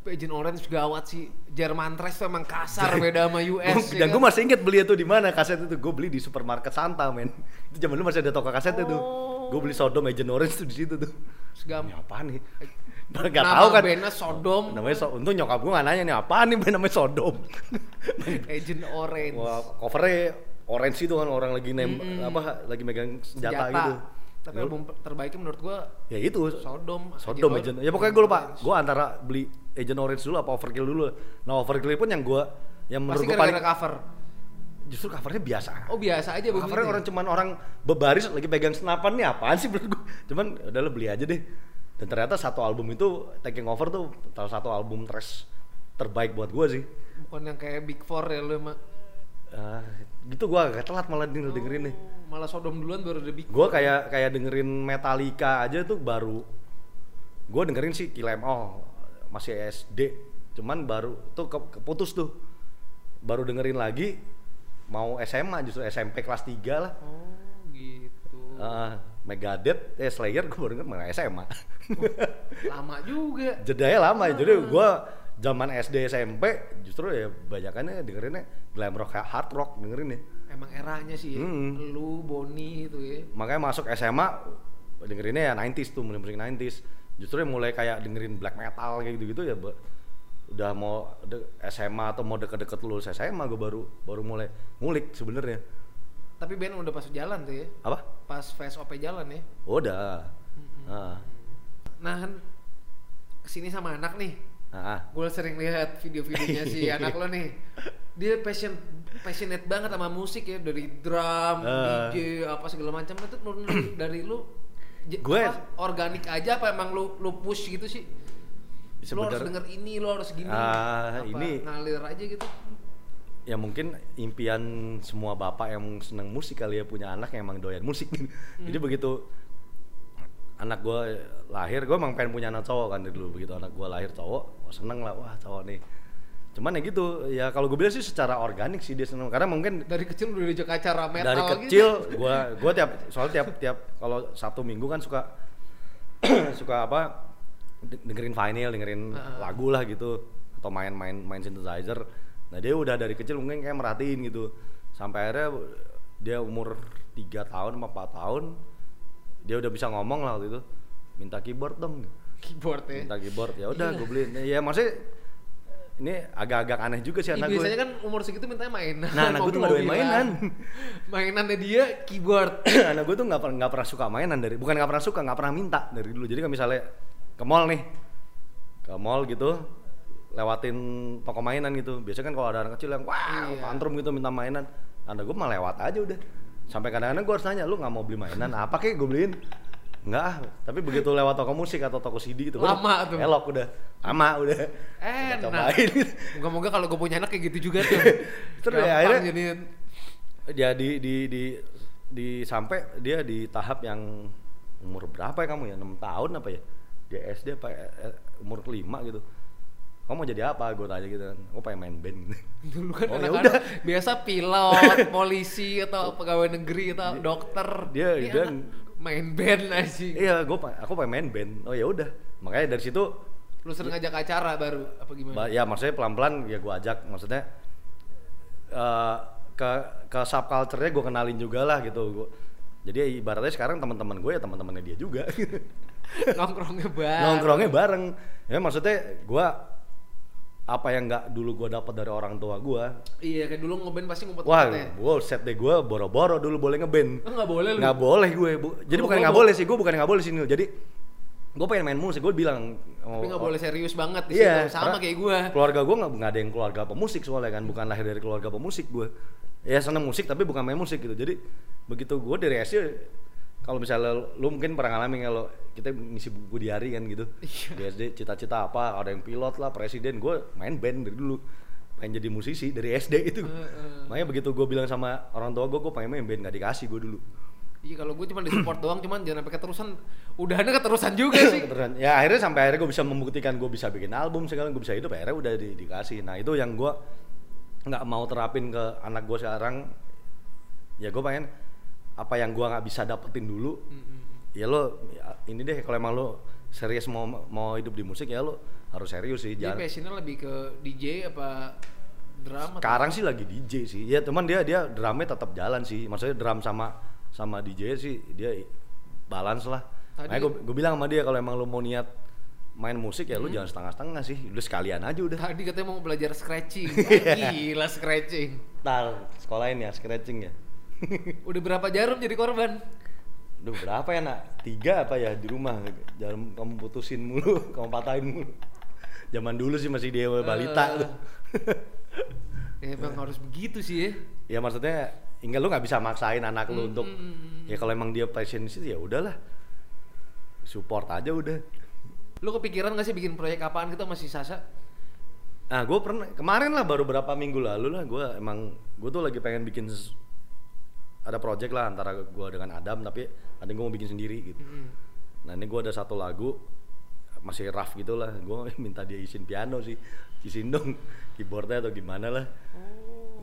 Agent Orange gawat sih. Jerman Trash tuh emang kasar beda sama US. dan gue masih inget beli itu di mana kaset itu gue beli di supermarket Santa men itu zaman dulu masih ada toko kaset itu Oh. gue beli Sodom Agent Orange tuh di situ tuh Segam. ini apa nih Gak Nama tahu kan bandnya Sodom. namanya so untung nyokap gue gak nanya nih apaan nih band namanya Sodom Agent Orange. wah covernya orange itu kan orang lagi nem apa lagi megang senjata, gitu Tapi album terbaiknya menurut gua ya itu. Sodom. Sodom Agent Agent. Ya pokoknya gue lupa. Gue antara beli Agent Orange dulu apa Overkill dulu. Nah Overkill pun yang gue yang menurut Pasti gue paling cover. justru covernya biasa. Oh biasa aja Covernya orang cuman orang bebaris lagi pegang senapan nih apaan sih menurut gue cuman udah lo beli aja deh. Dan ternyata satu album itu Taking Over tuh salah satu album trash terbaik buat gue sih. Bukan yang kayak Big Four ya lu emang. Ah, gitu gue agak telat malah denger dengerin nih Oh, malah Sodom duluan baru Big gue kayak kayak dengerin Metallica aja tuh baru gue dengerin sih Kill Em All masih SD cuman baru tuh ke- keputus tuh baru dengerin lagi mau SMA justru SMP kelas 3 lah Oh gitu. Ah, Megadeth, eh Slayer gue baru denger malah SMA. Lama juga. Jedanya lama ya, jadi gue zaman SD SMP justru ya banyakannya dengerinnya glam rock, hard rock dengerin ya. Emang eranya sih. ya. Hmm. Lu, Boni itu ya. Makanya masuk SMA dengerinnya ya 90s tuh, mulai musik 90s. Justru mulai kayak dengerin black metal kayak gitu-gitu ya udah mau SMA atau mau deket-deket lulus SMA gue baru baru mulai ngulik sebenarnya. Tapi band udah pas jalan tuh ya. Apa? Pas VSOP jalan ya. Udah. Ah. Nah kan ke sini sama anak nih. Ah. Gue sering lihat video-videonya si anak lo nih. Dia passion passionate banget sama musik ya dari drum, Ah. DJ apa segala macam itu dari, lu Gue- apa, organik aja apa emang lu lu push gitu sih? Lu harus denger ini, lu harus gini. Ah, apa, ini- ngalir aja gitu. ya mungkin impian semua bapak yang seneng musik kali ya punya anak yang emang doyan musik jadi begitu anak gue lahir gue emang pengen punya anak cowok kan dari dulu begitu anak gue lahir cowok oh, seneng lah. Wah cowok nih. Cuman ya gitu. Ya kalau gue bilang sih secara organik sih dia seneng. Karena mungkin Dari kecil udah diajak acara metal dari gitu. kecil gue gue tiap soalnya tiap tiap kalau satu minggu kan suka suka apa de- dengerin vinyl dengerin Heeh. lagu lah gitu. Atau main-main main synthesizer. Nah dia udah dari kecil mungkin kayak merhatiin gitu. Sampai akhirnya dia umur tiga tahun sama 4 tahun dia udah bisa ngomong lah waktu itu minta keyboard dong keyboard ya. minta keyboard ya udah gue beliin ya maksudnya ini agak-agak aneh juga sih Ih, anak gue biasanya kan umur segitu mintanya mainan. Nah, anak gue tuh doyan mobil-mobilan. mainan. Mainannya dia keyboard. anak gue tuh pernah nggak pernah suka mainan dari bukan nggak pernah suka nggak pernah minta dari dulu jadi kan misalnya ke mall nih ke mall gitu lewatin toko mainan gitu biasanya kan kalau ada anak kecil yang wah Iya. tantrum gitu minta mainan anak gue mah lewat aja udah sampai kadang-kadang gue harus nanya lu nggak mau beli mainan apa kek gue beliin Enggak ah, tapi begitu lewat toko musik atau toko CD gitu Lama tuh. elok udah lama udah Enak. cobain Moga-moga kalau gue punya anak kayak gitu juga tuh. Terus ya, akhirnya- jadiin. dia di di di di sampai dia di tahap yang umur berapa ya kamu ya enam tahun apa ya dia SD apa eh, umur kelima gitu kamu mau jadi apa gue tanya gitu kan gue pengen main band. Dulu kan Oh, ya anak-anak udah. biasa pilot, polisi atau pegawai negeri atau dokter. dia- dia- anak main band aja. iya gue aku pengen main band oh ya udah makanya dari situ Lu sering ngajak acara baru apa gimana? ba- ya maksudnya pelan pelan ya gue ajak maksudnya eh, ke ke subculture-nya gue kenalin juga lah gitu Gua- jadi ibaratnya sekarang teman-teman gue ya teman-temannya dia juga Nongkrongnya bareng. nongkrongnya bareng ya maksudnya gua apa yang nggak dulu gua dapat dari orang tua gua Iya, kayak dulu ngeband pasti wah ngumpet-ngumpet ya. gua set deh gua boro-boro dulu boleh ngeband Oh, nggak boleh lu. nggak boleh gue bu. jadi bukan nggak bo- boleh sih gua bukan nggak boleh sih jadi gua pengen main musik gua bilang Tapi nggak boleh serius banget di Iya, situ. Sama kayak gua. keluarga gua nggak ada yang keluarga pemusik soalnya kan bukan lahir dari keluarga pemusik gua ya seneng musik tapi bukan main musik gitu jadi begitu gua dari SD kalau misalnya lu mungkin pernah ngalamin kalau kita ngisi buku diari kan gitu Iya. di SD cita-cita apa ada yang pilot lah presiden gue main band dari dulu pengen jadi musisi dari SD itu Heeh. makanya begitu gue bilang sama orang tua gue gue pengen main band nggak dikasih gue dulu Iya kalau gue cuma di support doang, cuman jangan sampai keterusan. Udahannya keterusan juga sih. Beneran. ya akhirnya sampai akhirnya gue bisa membuktikan gue bisa bikin album sekarang gue bisa hidup akhirnya udah di- dikasih nah itu yang gue nggak mau terapin ke anak gue sekarang ya gue pengen apa yang gua nggak bisa dapetin dulu ya lo ya, ini deh kalau emang lo serius mau mau hidup di musik ya lo harus serius sih Dia jangan passionnya lebih ke DJ apa drum atau sekarang sih lagi DJ sih. Ya teman dia dia drumnya tetap jalan sih. Maksudnya drum sama sama DJ sih dia balance lah. Tadi- Makanya gue bilang sama dia kalau emang lo mau niat main musik ya lo jangan setengah-setengah sih. Udah sekalian aja udah. Tadi katanya mau belajar scratching. Gila scratching. Ntar sekolahin ya scratching ya Udah berapa jarum jadi korban? Udah berapa ya nak? Tiga apa ya di rumah Jangan kamu putusin mulu, kamu patahin mulu Zaman dulu sih masih dia balita Eh. tuh Ya emang harus begitu sih ya. Ya maksudnya Enggak lu nggak bisa maksain anak Hmm, lu untuk ya kalau emang dia passion situ ya udahlah support aja udah Lu kepikiran gak sih bikin proyek apaan gitu masih Sasa? Nah, gue pernah kemarin lah baru berapa minggu lalu lah gue emang gue tuh lagi pengen bikin ada project lah antara gue dengan Adam tapi nanti gue mau bikin sendiri gitu. Hmm. Nah ini gue ada satu lagu masih rough gitu lah, gue minta dia isin piano sih, isin dong keyboardnya atau gimana lah.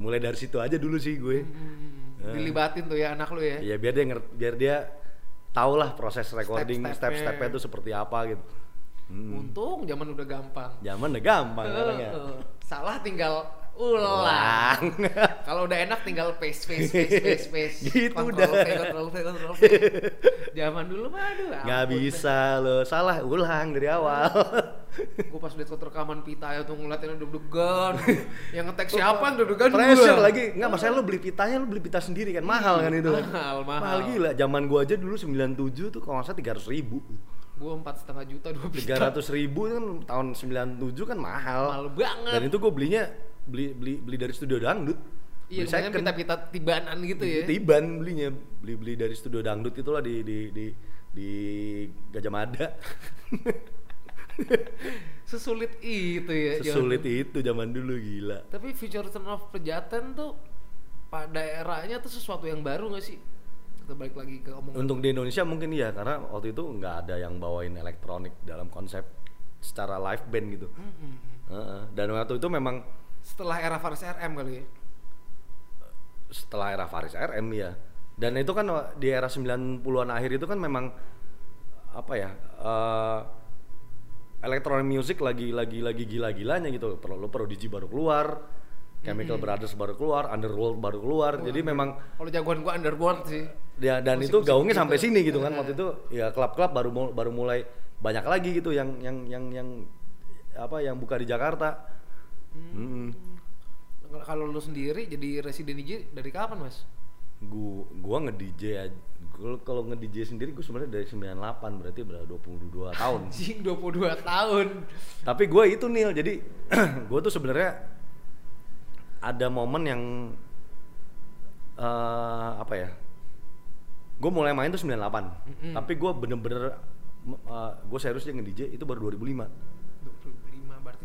Mulai dari situ aja dulu sih gue. Hmm, dilibatin tuh ya anak lu ya. Ya biar dia ngerti, biar dia tahu lah proses recording Step-stepnya. step-stepnya itu seperti apa gitu. Hmm. Untung zaman udah gampang. Zaman udah gampang. Eh, eh. Salah tinggal ulang. Kalau udah enak tinggal paste paste paste paste paste. Gitu Control udah. V, control V, control V. Zaman dulu mah aduh. Nggak bisa lo, salah ulang dari awal. Gue pas liat foto rekaman pita ya tuh ngeliatin deg-degan. yang ngetek siapa deg-degan Pressure gua. lagi. Enggak masalah lu beli pitanya lu beli pita sendiri kan mahal kan itu. Mahal, mahal. Mahal gila. Zaman gua aja dulu 97 tuh kalau nggak salah 300 ribu. Gue empat setengah juta dua pita. 300 ribu kan tahun 97 kan mahal. Mahal banget. Dan itu gua belinya beli beli beli dari studio dangdut. Iya, makanya second. pita-pita tibanan gitu ya. Tiban belinya, beli beli dari studio dangdut itulah di di di di Gajah Mada. Sesulit itu ya. Sesulit dulu. itu zaman dulu gila. Tapi Future Turn of Pejaten tuh pada eranya tuh sesuatu yang baru gak sih? Kita balik lagi ke omongan. Untuk di Indonesia mungkin iya karena waktu itu nggak ada yang bawain elektronik dalam konsep secara live band gitu. Mm-mm. Heeh. Dan waktu itu memang Setelah era Faris RM kali ya. setelah era Faris RM ya. Dan itu kan di era 90-an akhir itu kan memang apa ya? eh electronic music lagi lagi lagi gila-gilanya gitu. Perlu lo Prodigy baru keluar, Chemical Brothers baru keluar, Underworld baru keluar. Jadi memang Kalau jagoan gua Underworld sih. Ya, dan itu gaungnya gitu. sampai sini gitu kan Nah. waktu itu ya klub-klub baru baru mulai banyak lagi gitu yang yang yang yang apa yang buka di Jakarta. Mm-mm. Kalau lu sendiri jadi residen DJ dari kapan mas? Gua gua nge-DJ kalau nge-DJ sendiri gua sebenarnya dari 98 berarti berapa 22 tahun. Anjing 22 tahun. Tapi gua itu Nil, jadi gua tuh sebenarnya ada momen yang eh apa ya? Gue mulai main tuh 98. Tapi gua bener-bener uh, gue seriusnya nge-DJ itu baru 2005.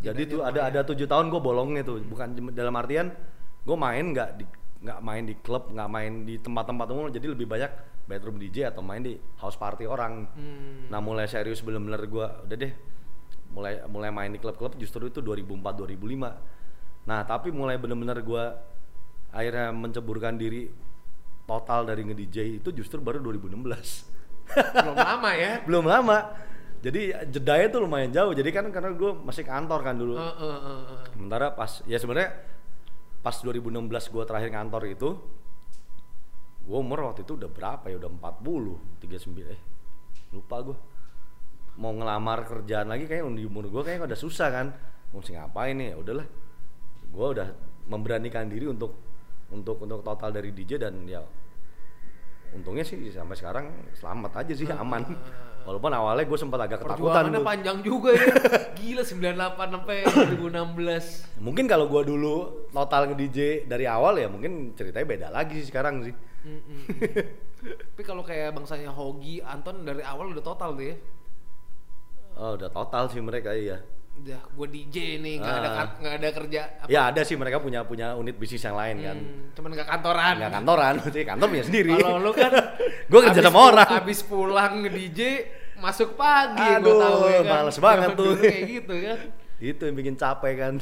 25 berarti Jadi tuh ada ada tujuh tahun gue bolongnya tuh, bukan dalam artian gue main nggak di nggak main di klub, nggak main di tempat-tempat umum, jadi lebih banyak bedroom DJ atau main di house party orang. Hmm. Nah mulai serius bener-bener gue udah deh, mulai mulai main di klub-klub justru itu 2004 2005. Nah tapi mulai bener-bener gue akhirnya menceburkan diri total dari nge-DJ itu justru baru 2016. Belum lama ya. Belum lama. Jadi jedanya tuh lumayan jauh. Jadi kan karena gue masih kantor kan dulu. Eh, eh, eh, eh. Sementara pas ya sebenarnya pas 2016 gue terakhir ngantor itu gue umur waktu itu udah berapa ya? Udah 40 39 eh lupa gue mau ngelamar kerjaan lagi kayak di umur gue kayak udah susah kan. Mau mesti ngapain nih? Ya udahlah. Gue udah memberanikan diri untuk untuk untuk total dari DJ dan ya untungnya sih sampai sekarang selamat aja sih aman walaupun awalnya gue sempat agak ketakutan Perjuangannya tuh. panjang juga ya. Gila 98 sampai 2016. Mungkin kalau gua dulu total nge-DJ dari awal ya mungkin ceritanya beda lagi sih sekarang sih. Tapi kalau kayak bangsanya Hogi, Anton dari awal udah total tuh ya. Oh, udah total sih mereka iya. Udah gue DJ nih, nggak ada Ah. kan- nggak ada kerja. apa, Ya ada sih mereka punya punya unit bisnis yang lain kan. hmm, cuman nggak kantoran. Nggak kantoran, sih kantor punya sendiri. Kalau lu kan Gua kerja sama orang. Abis pulang nge DJ masuk pagi Aduh, tahu ya kan. males banget tuh. Kayak gitu kan. Itu yang bikin capek kan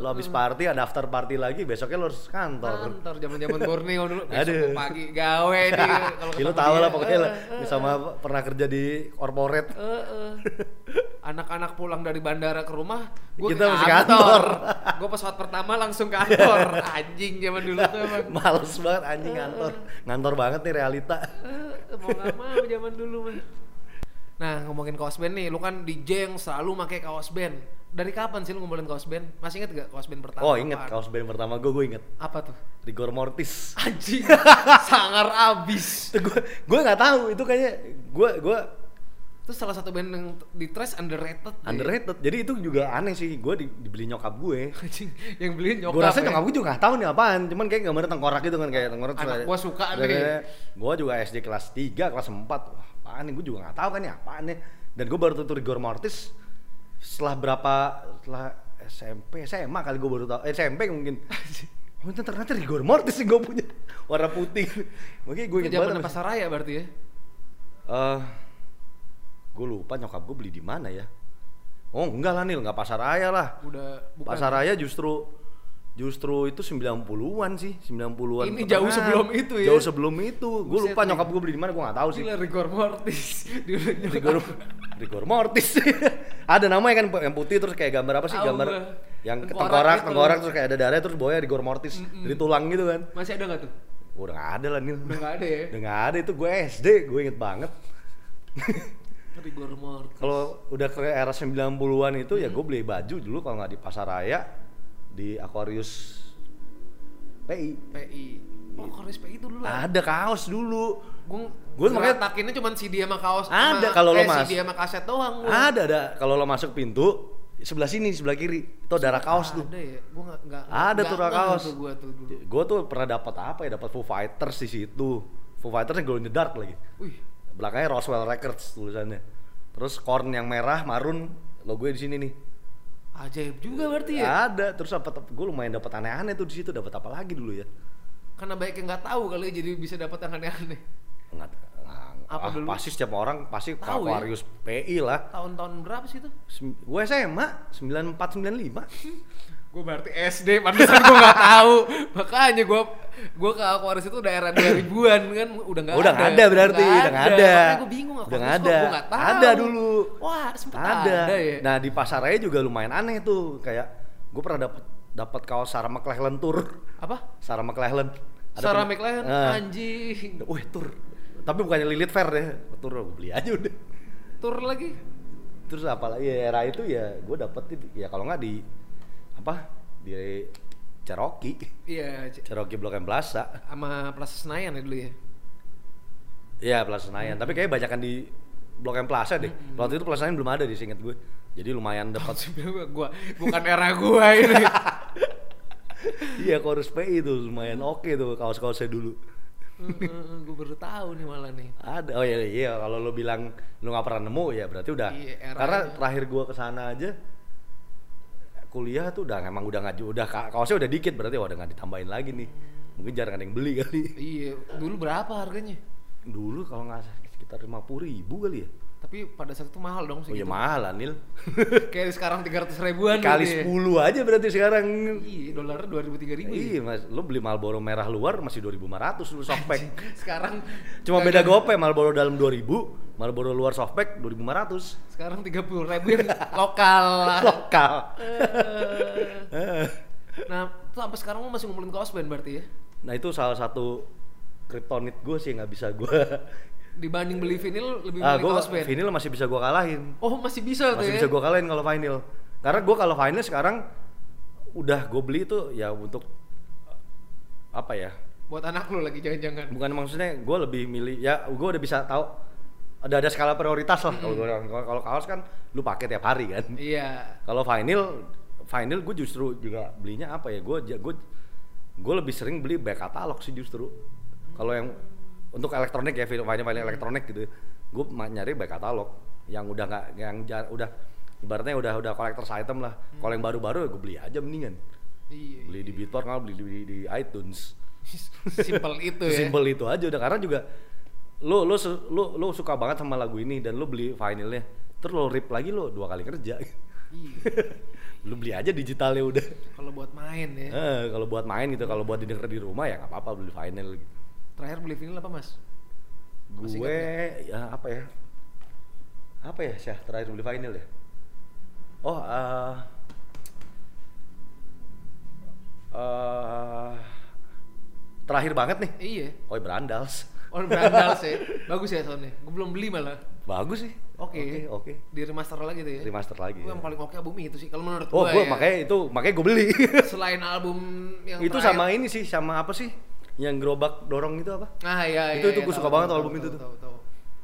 lo habis party ada after party lagi besoknya lo harus kantor Kantor zaman-zaman Borneo dulu. Besok Aduh. pagi gawe nih. Kalau Ya, lo tau lah pokoknya lah Eh, sama pernah kerja di corporate eh, eh. Anak-anak pulang dari bandara ke rumah, gue Kita masih kantor. gue pesawat pertama langsung kantor. Anjing zaman dulu tuh emang. males banget anjing ngantor ngantor banget nih realita Eh, mau gak mau zaman dulu mah. Nah ngomongin kaos band nih, lu kan DJ yang selalu pakai kaos band. Dari kapan sih lu ngumpulin kaos band? Masih inget gak kaos band pertama? oh inget apaan? kaos band pertama gue gue inget Apa tuh? rigor mortis Anjing, sangar abis. gue gue nggak tahu itu kayaknya gue gue Itu salah satu band yang di trash underrated. ya. underrated jadi itu juga aneh sih gue di- dibeli nyokap gue Anjing, yang beliin nyokap. gue rasa ya. nyokap gue juga gak tahu nih apaan cuman kayak gambar tengkorak gitu kan kayak tengkorak Anak gua suka nih. gue juga SD kelas 3 kelas 4 wah apaan nih gue juga gak tahu kan ya apaan nih dan gue baru tuh rigor mortis setelah berapa setelah SMP SMA kali gue baru tahu eh, SMP mungkin Oh ternyata rigor mortis sih gue punya warna putih. Mungkin gue inget zaman banget. pasar raya berarti ya. Eh, gue lupa nyokap gue beli di mana ya. Oh enggak lah Nil, nggak pasar raya lah. Udah bukan. Pasar raya justru justru itu 90-an sih, 90-an. Ini pertengahan. jauh sebelum itu ya? Jauh sebelum itu. Gue lupa nih. nyokap gue beli di mana, gue nggak tahu sih. Gila rigor mortis. Rigor rigor mortis. ada namanya kan yang putih terus kayak gambar apa sih? Gambar gua. yang Tengkorak tengkorak, gitu. tengkorak terus kayak ada darah terus bawahnya rigor mortis dari tulang gitu kan. Masih ada nggak tuh? Udah nggak ada lah Nil. Udah nggak ada ya. Udah ada itu gue SD, gue inget banget. Rigor mortis. Kalau udah ke era 90-an itu ya gue beli baju dulu kalau nggak di pasar raya di Aquarius PI. PI. Oh, Koris PI itu dulu lah. Ada kaos dulu. Gue gue makanya- takinnya cuma CD sama kaos. Ada kalau lo eh, mas- CD sama kaset doang. gua. Ada ada kalau lo masuk pintu sebelah sini sebelah kiri itu ada rak kaos tuh. Ada ya? Gue nggak nggak. Ada tuh ngeh kaos. tuh Gue tuh dulu. Gue tuh pernah dapat apa ya? Dapat Foo Fighters di situ. Foo Fighters yang glow in the dark lagi. Wih, Belakangnya Roswell Records tulisannya. Terus korn yang merah, marun, logonya di sini nih. Ajaib juga berarti ya. Ada. Terus apa? Gue lumayan dapat aneh-aneh tuh di situ. Dapat apa lagi dulu ya? Karena banyak yang nggak tahu kali ya, jadi bisa dapat yang aneh-aneh. Nggak, Apa ah, dulu? Pasti setiap orang pasti Tahu ya? Aquarius PI lah. Tahun-tahun berapa sih itu? Gue SMA 94 95. Gue berarti SD, pantesan gue nggak tahu. Makanya gue gue ke Aquarius itu daerah 2000-an kan udah nggak Udah ada. nggak ada berarti, udah nggak ada. Makanya gue bingung Udah nggak ada. gue nggak tahu. Ada dulu. Wah, sempet ada. ada, ya. Nah di pasar raya juga lumayan aneh tuh. Kayak gue pernah dapat dapat kaos Sarah McLachlan tour. Apa? Sarah McLachlan. Ada Sarah McLaren, Nah. anjing. Wih tour. Tapi bukannya Lilith Fair deh. Tour gue beli aja udah. Tur lagi. Terus apa lagi ya era itu ya gue dapet itu- ya kalau nggak di apa di Cherokee. Iya, Cherokee Blok M Plaza. sama Plaza Senayan ya dulu ya. Iya Plaza Senayan. Tapi kayaknya banyakan di Blok M Plaza deh. Waktu itu Plaza Senayan belum ada di seinget gue. Jadi lumayan dapat. gua bukan era gua ini. iya Chorus PI itu lumayan oke tuh kaos-kaosnya dulu. gue baru tahu nih malah nih. Ada. Oh iya iya kalau lo bilang lo nggak pernah nemu ya berarti udah. Iya. Karena terakhir gua ke sana aja kuliah tuh udah emang udah ngaju udah ka- kaosnya udah dikit berarti wah udah nggak ditambahin lagi nih. Mungkin jarang ada yang beli kali. Iya, dulu berapa harganya? Dulu kalau nggak sekitar lima ribu kali ya. Tapi pada saat itu mahal dong Oh iya mahal lah Nil. Kayak sekarang 300 ribuan Kali gitu ya. 10 aja berarti sekarang. Iya, dolarnya 2000 3000 ya. Iya mas, lo beli Marlboro merah luar masih 2500 lu softpack. Sekarang Cuma beda gope Marlboro dalam 2000, Marlboro luar softpack 2500. sekarang 30 ribu yang lokal. Lokal. Eh. nah, tuh sampai sekarang lu masih ngumpulin kaos band berarti ya? Nah itu salah satu kryptonit gue sih nggak bisa gue. Dibanding beli vinyl lebih ah milih gue kaos band. vinyl masih bisa gue kalahin. Oh, masih bisa tuh Masih ya. bisa gue kalahin kalau vinyl. Karena gue kalau vinyl sekarang udah gue beli itu ya untuk apa ya? Buat anak lu lagi jangan-jangan. Bukan maksudnya gue lebih milih ya gue udah bisa tahu ada ada skala prioritas lah kalau gua- kalau kalau kaos kan lu pakai tiap hari kan. Iya. Kalau vinyl, vinyl gue justru juga belinya apa ya? Gue gue gue lebih sering beli back katalog sih justru. Kalau yang untuk elektronik ya vinyl vinyl elektronik gitu, gue nyari back katalog yang udah nggak yang jar- udah ibaratnya udah udah collector's item lah. Kalau yang baru-baru ya gue beli aja mendingan. Iya. Beli di Beatport kalau beli di, di iTunes. Simpel itu ya. Simpel itu aja udah karena juga lu lu lu lu suka banget sama lagu ini dan lu beli vinylnya terus lo rip lagi lo dua kali kerja Iya. lu beli aja digitalnya udah Kalau buat main ya. eh, kalau buat main gitu kalau buat didengar di rumah ya nggak apa-apa beli vinyl gitu. Terakhir beli vinyl apa mas? Masih gue ya apa ya apa ya Syah terakhir beli vinyl ya oh eh eh, terakhir banget nih Iya. oh Brandals Oh berandal sih. Bagus ya soundnya. Gue belum beli malah. bagus sih Oke. oke oke Di remaster lagi tuh ya. remaster lagi Gue yang paling oke album itu sih. Kalau menurut oh gue gue ya. makanya itu makanya gue beli Selain album yang itu terakhir- sama ini sih sama apa sih yang gerobak dorong itu apa Ah iya Itu- iya, itu iya, tahu, suka banget tahu, album tahu, itu tahu, tuh. tahu, tahu.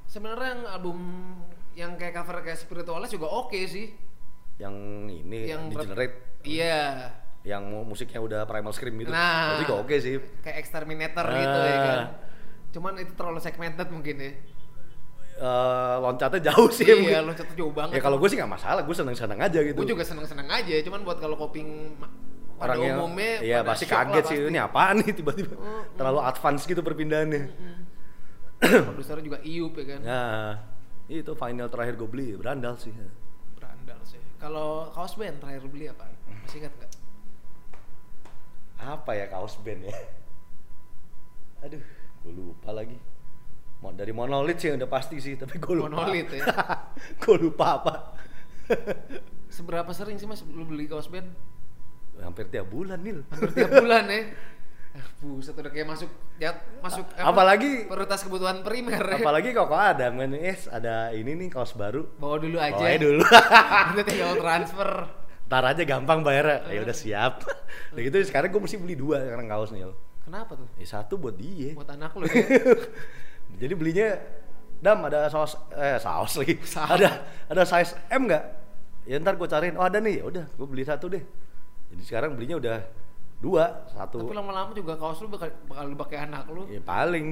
Sebenarnya yang album yang kayak cover kayak spiritualis juga oke sih. yang ini Yang rap- degenerate Iya. yang mu- musiknya udah primal scream gitu Nah. itu juga oke sih Kayak exterminator gitu ya kan. Cuman itu terlalu segmented mungkin ya. Eh, loncatnya jauh sih iya, mungkin. loncatnya jauh banget. ya kalau gue sih nggak masalah gue seneng seneng aja gitu gue juga seneng-seneng aja, cuman buat kalau pada orang yang umumnya iya pada pasti kaget sih pasti. ini apaan nih tiba-tiba terlalu advance gitu perpindahannya Produsernya juga Iup ya kan. nah itu final terakhir gue beli berandal sih Berandal sih. Kalau kaos band terakhir beli apa? Masih ingat nggak? apa ya kaos band ya aduh gue lupa lagi mau dari monolith sih udah pasti sih tapi gue lupa Monolith ya. gue lupa apa Seberapa sering sih mas lu beli kaos band? hampir tiap bulan nih Hampir tiap bulan ya. Ah, buset udah kayak masuk ya masuk apa, Apalagi- prioritas kebutuhan primer ya. apalagi kok ada men es ada ini nih kaos baru Bawa dulu aja. Bawain dulu Nanti tinggal transfer. Ntar aja gampang bayar ya udah siap nah gitu sekarang gue mesti beli dua sekarang kaos nih Kenapa tuh? eh, satu buat dia. Buat anak lu ya. jadi belinya dam ada saus eh saus lagi. Saus. ada ada size M nggak? Ya ntar gue cariin. Oh ada nih. Ya udah gue beli satu deh. Jadi sekarang belinya udah dua satu. Tapi lama-lama juga kaos lu bakal bakal dipakai anak lu. ya paling.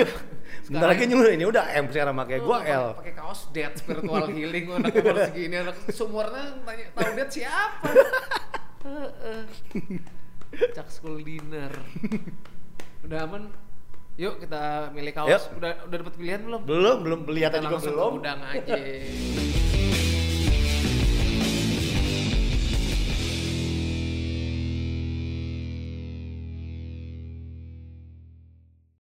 Sebentar lagi nyuruh. Ini udah M sekarang pakai. Gue Lu L. pakai- Pakai kaos dead spiritual healing anak umur segini. Anak sumurnya tanya tahu dead siapa? Cak school dinner. Udah aman? Yuk kita milih kaos. Yuk. Udah udah dapat pilihan belum? belum belum beli Kita juga langsung ke belum gudang aja.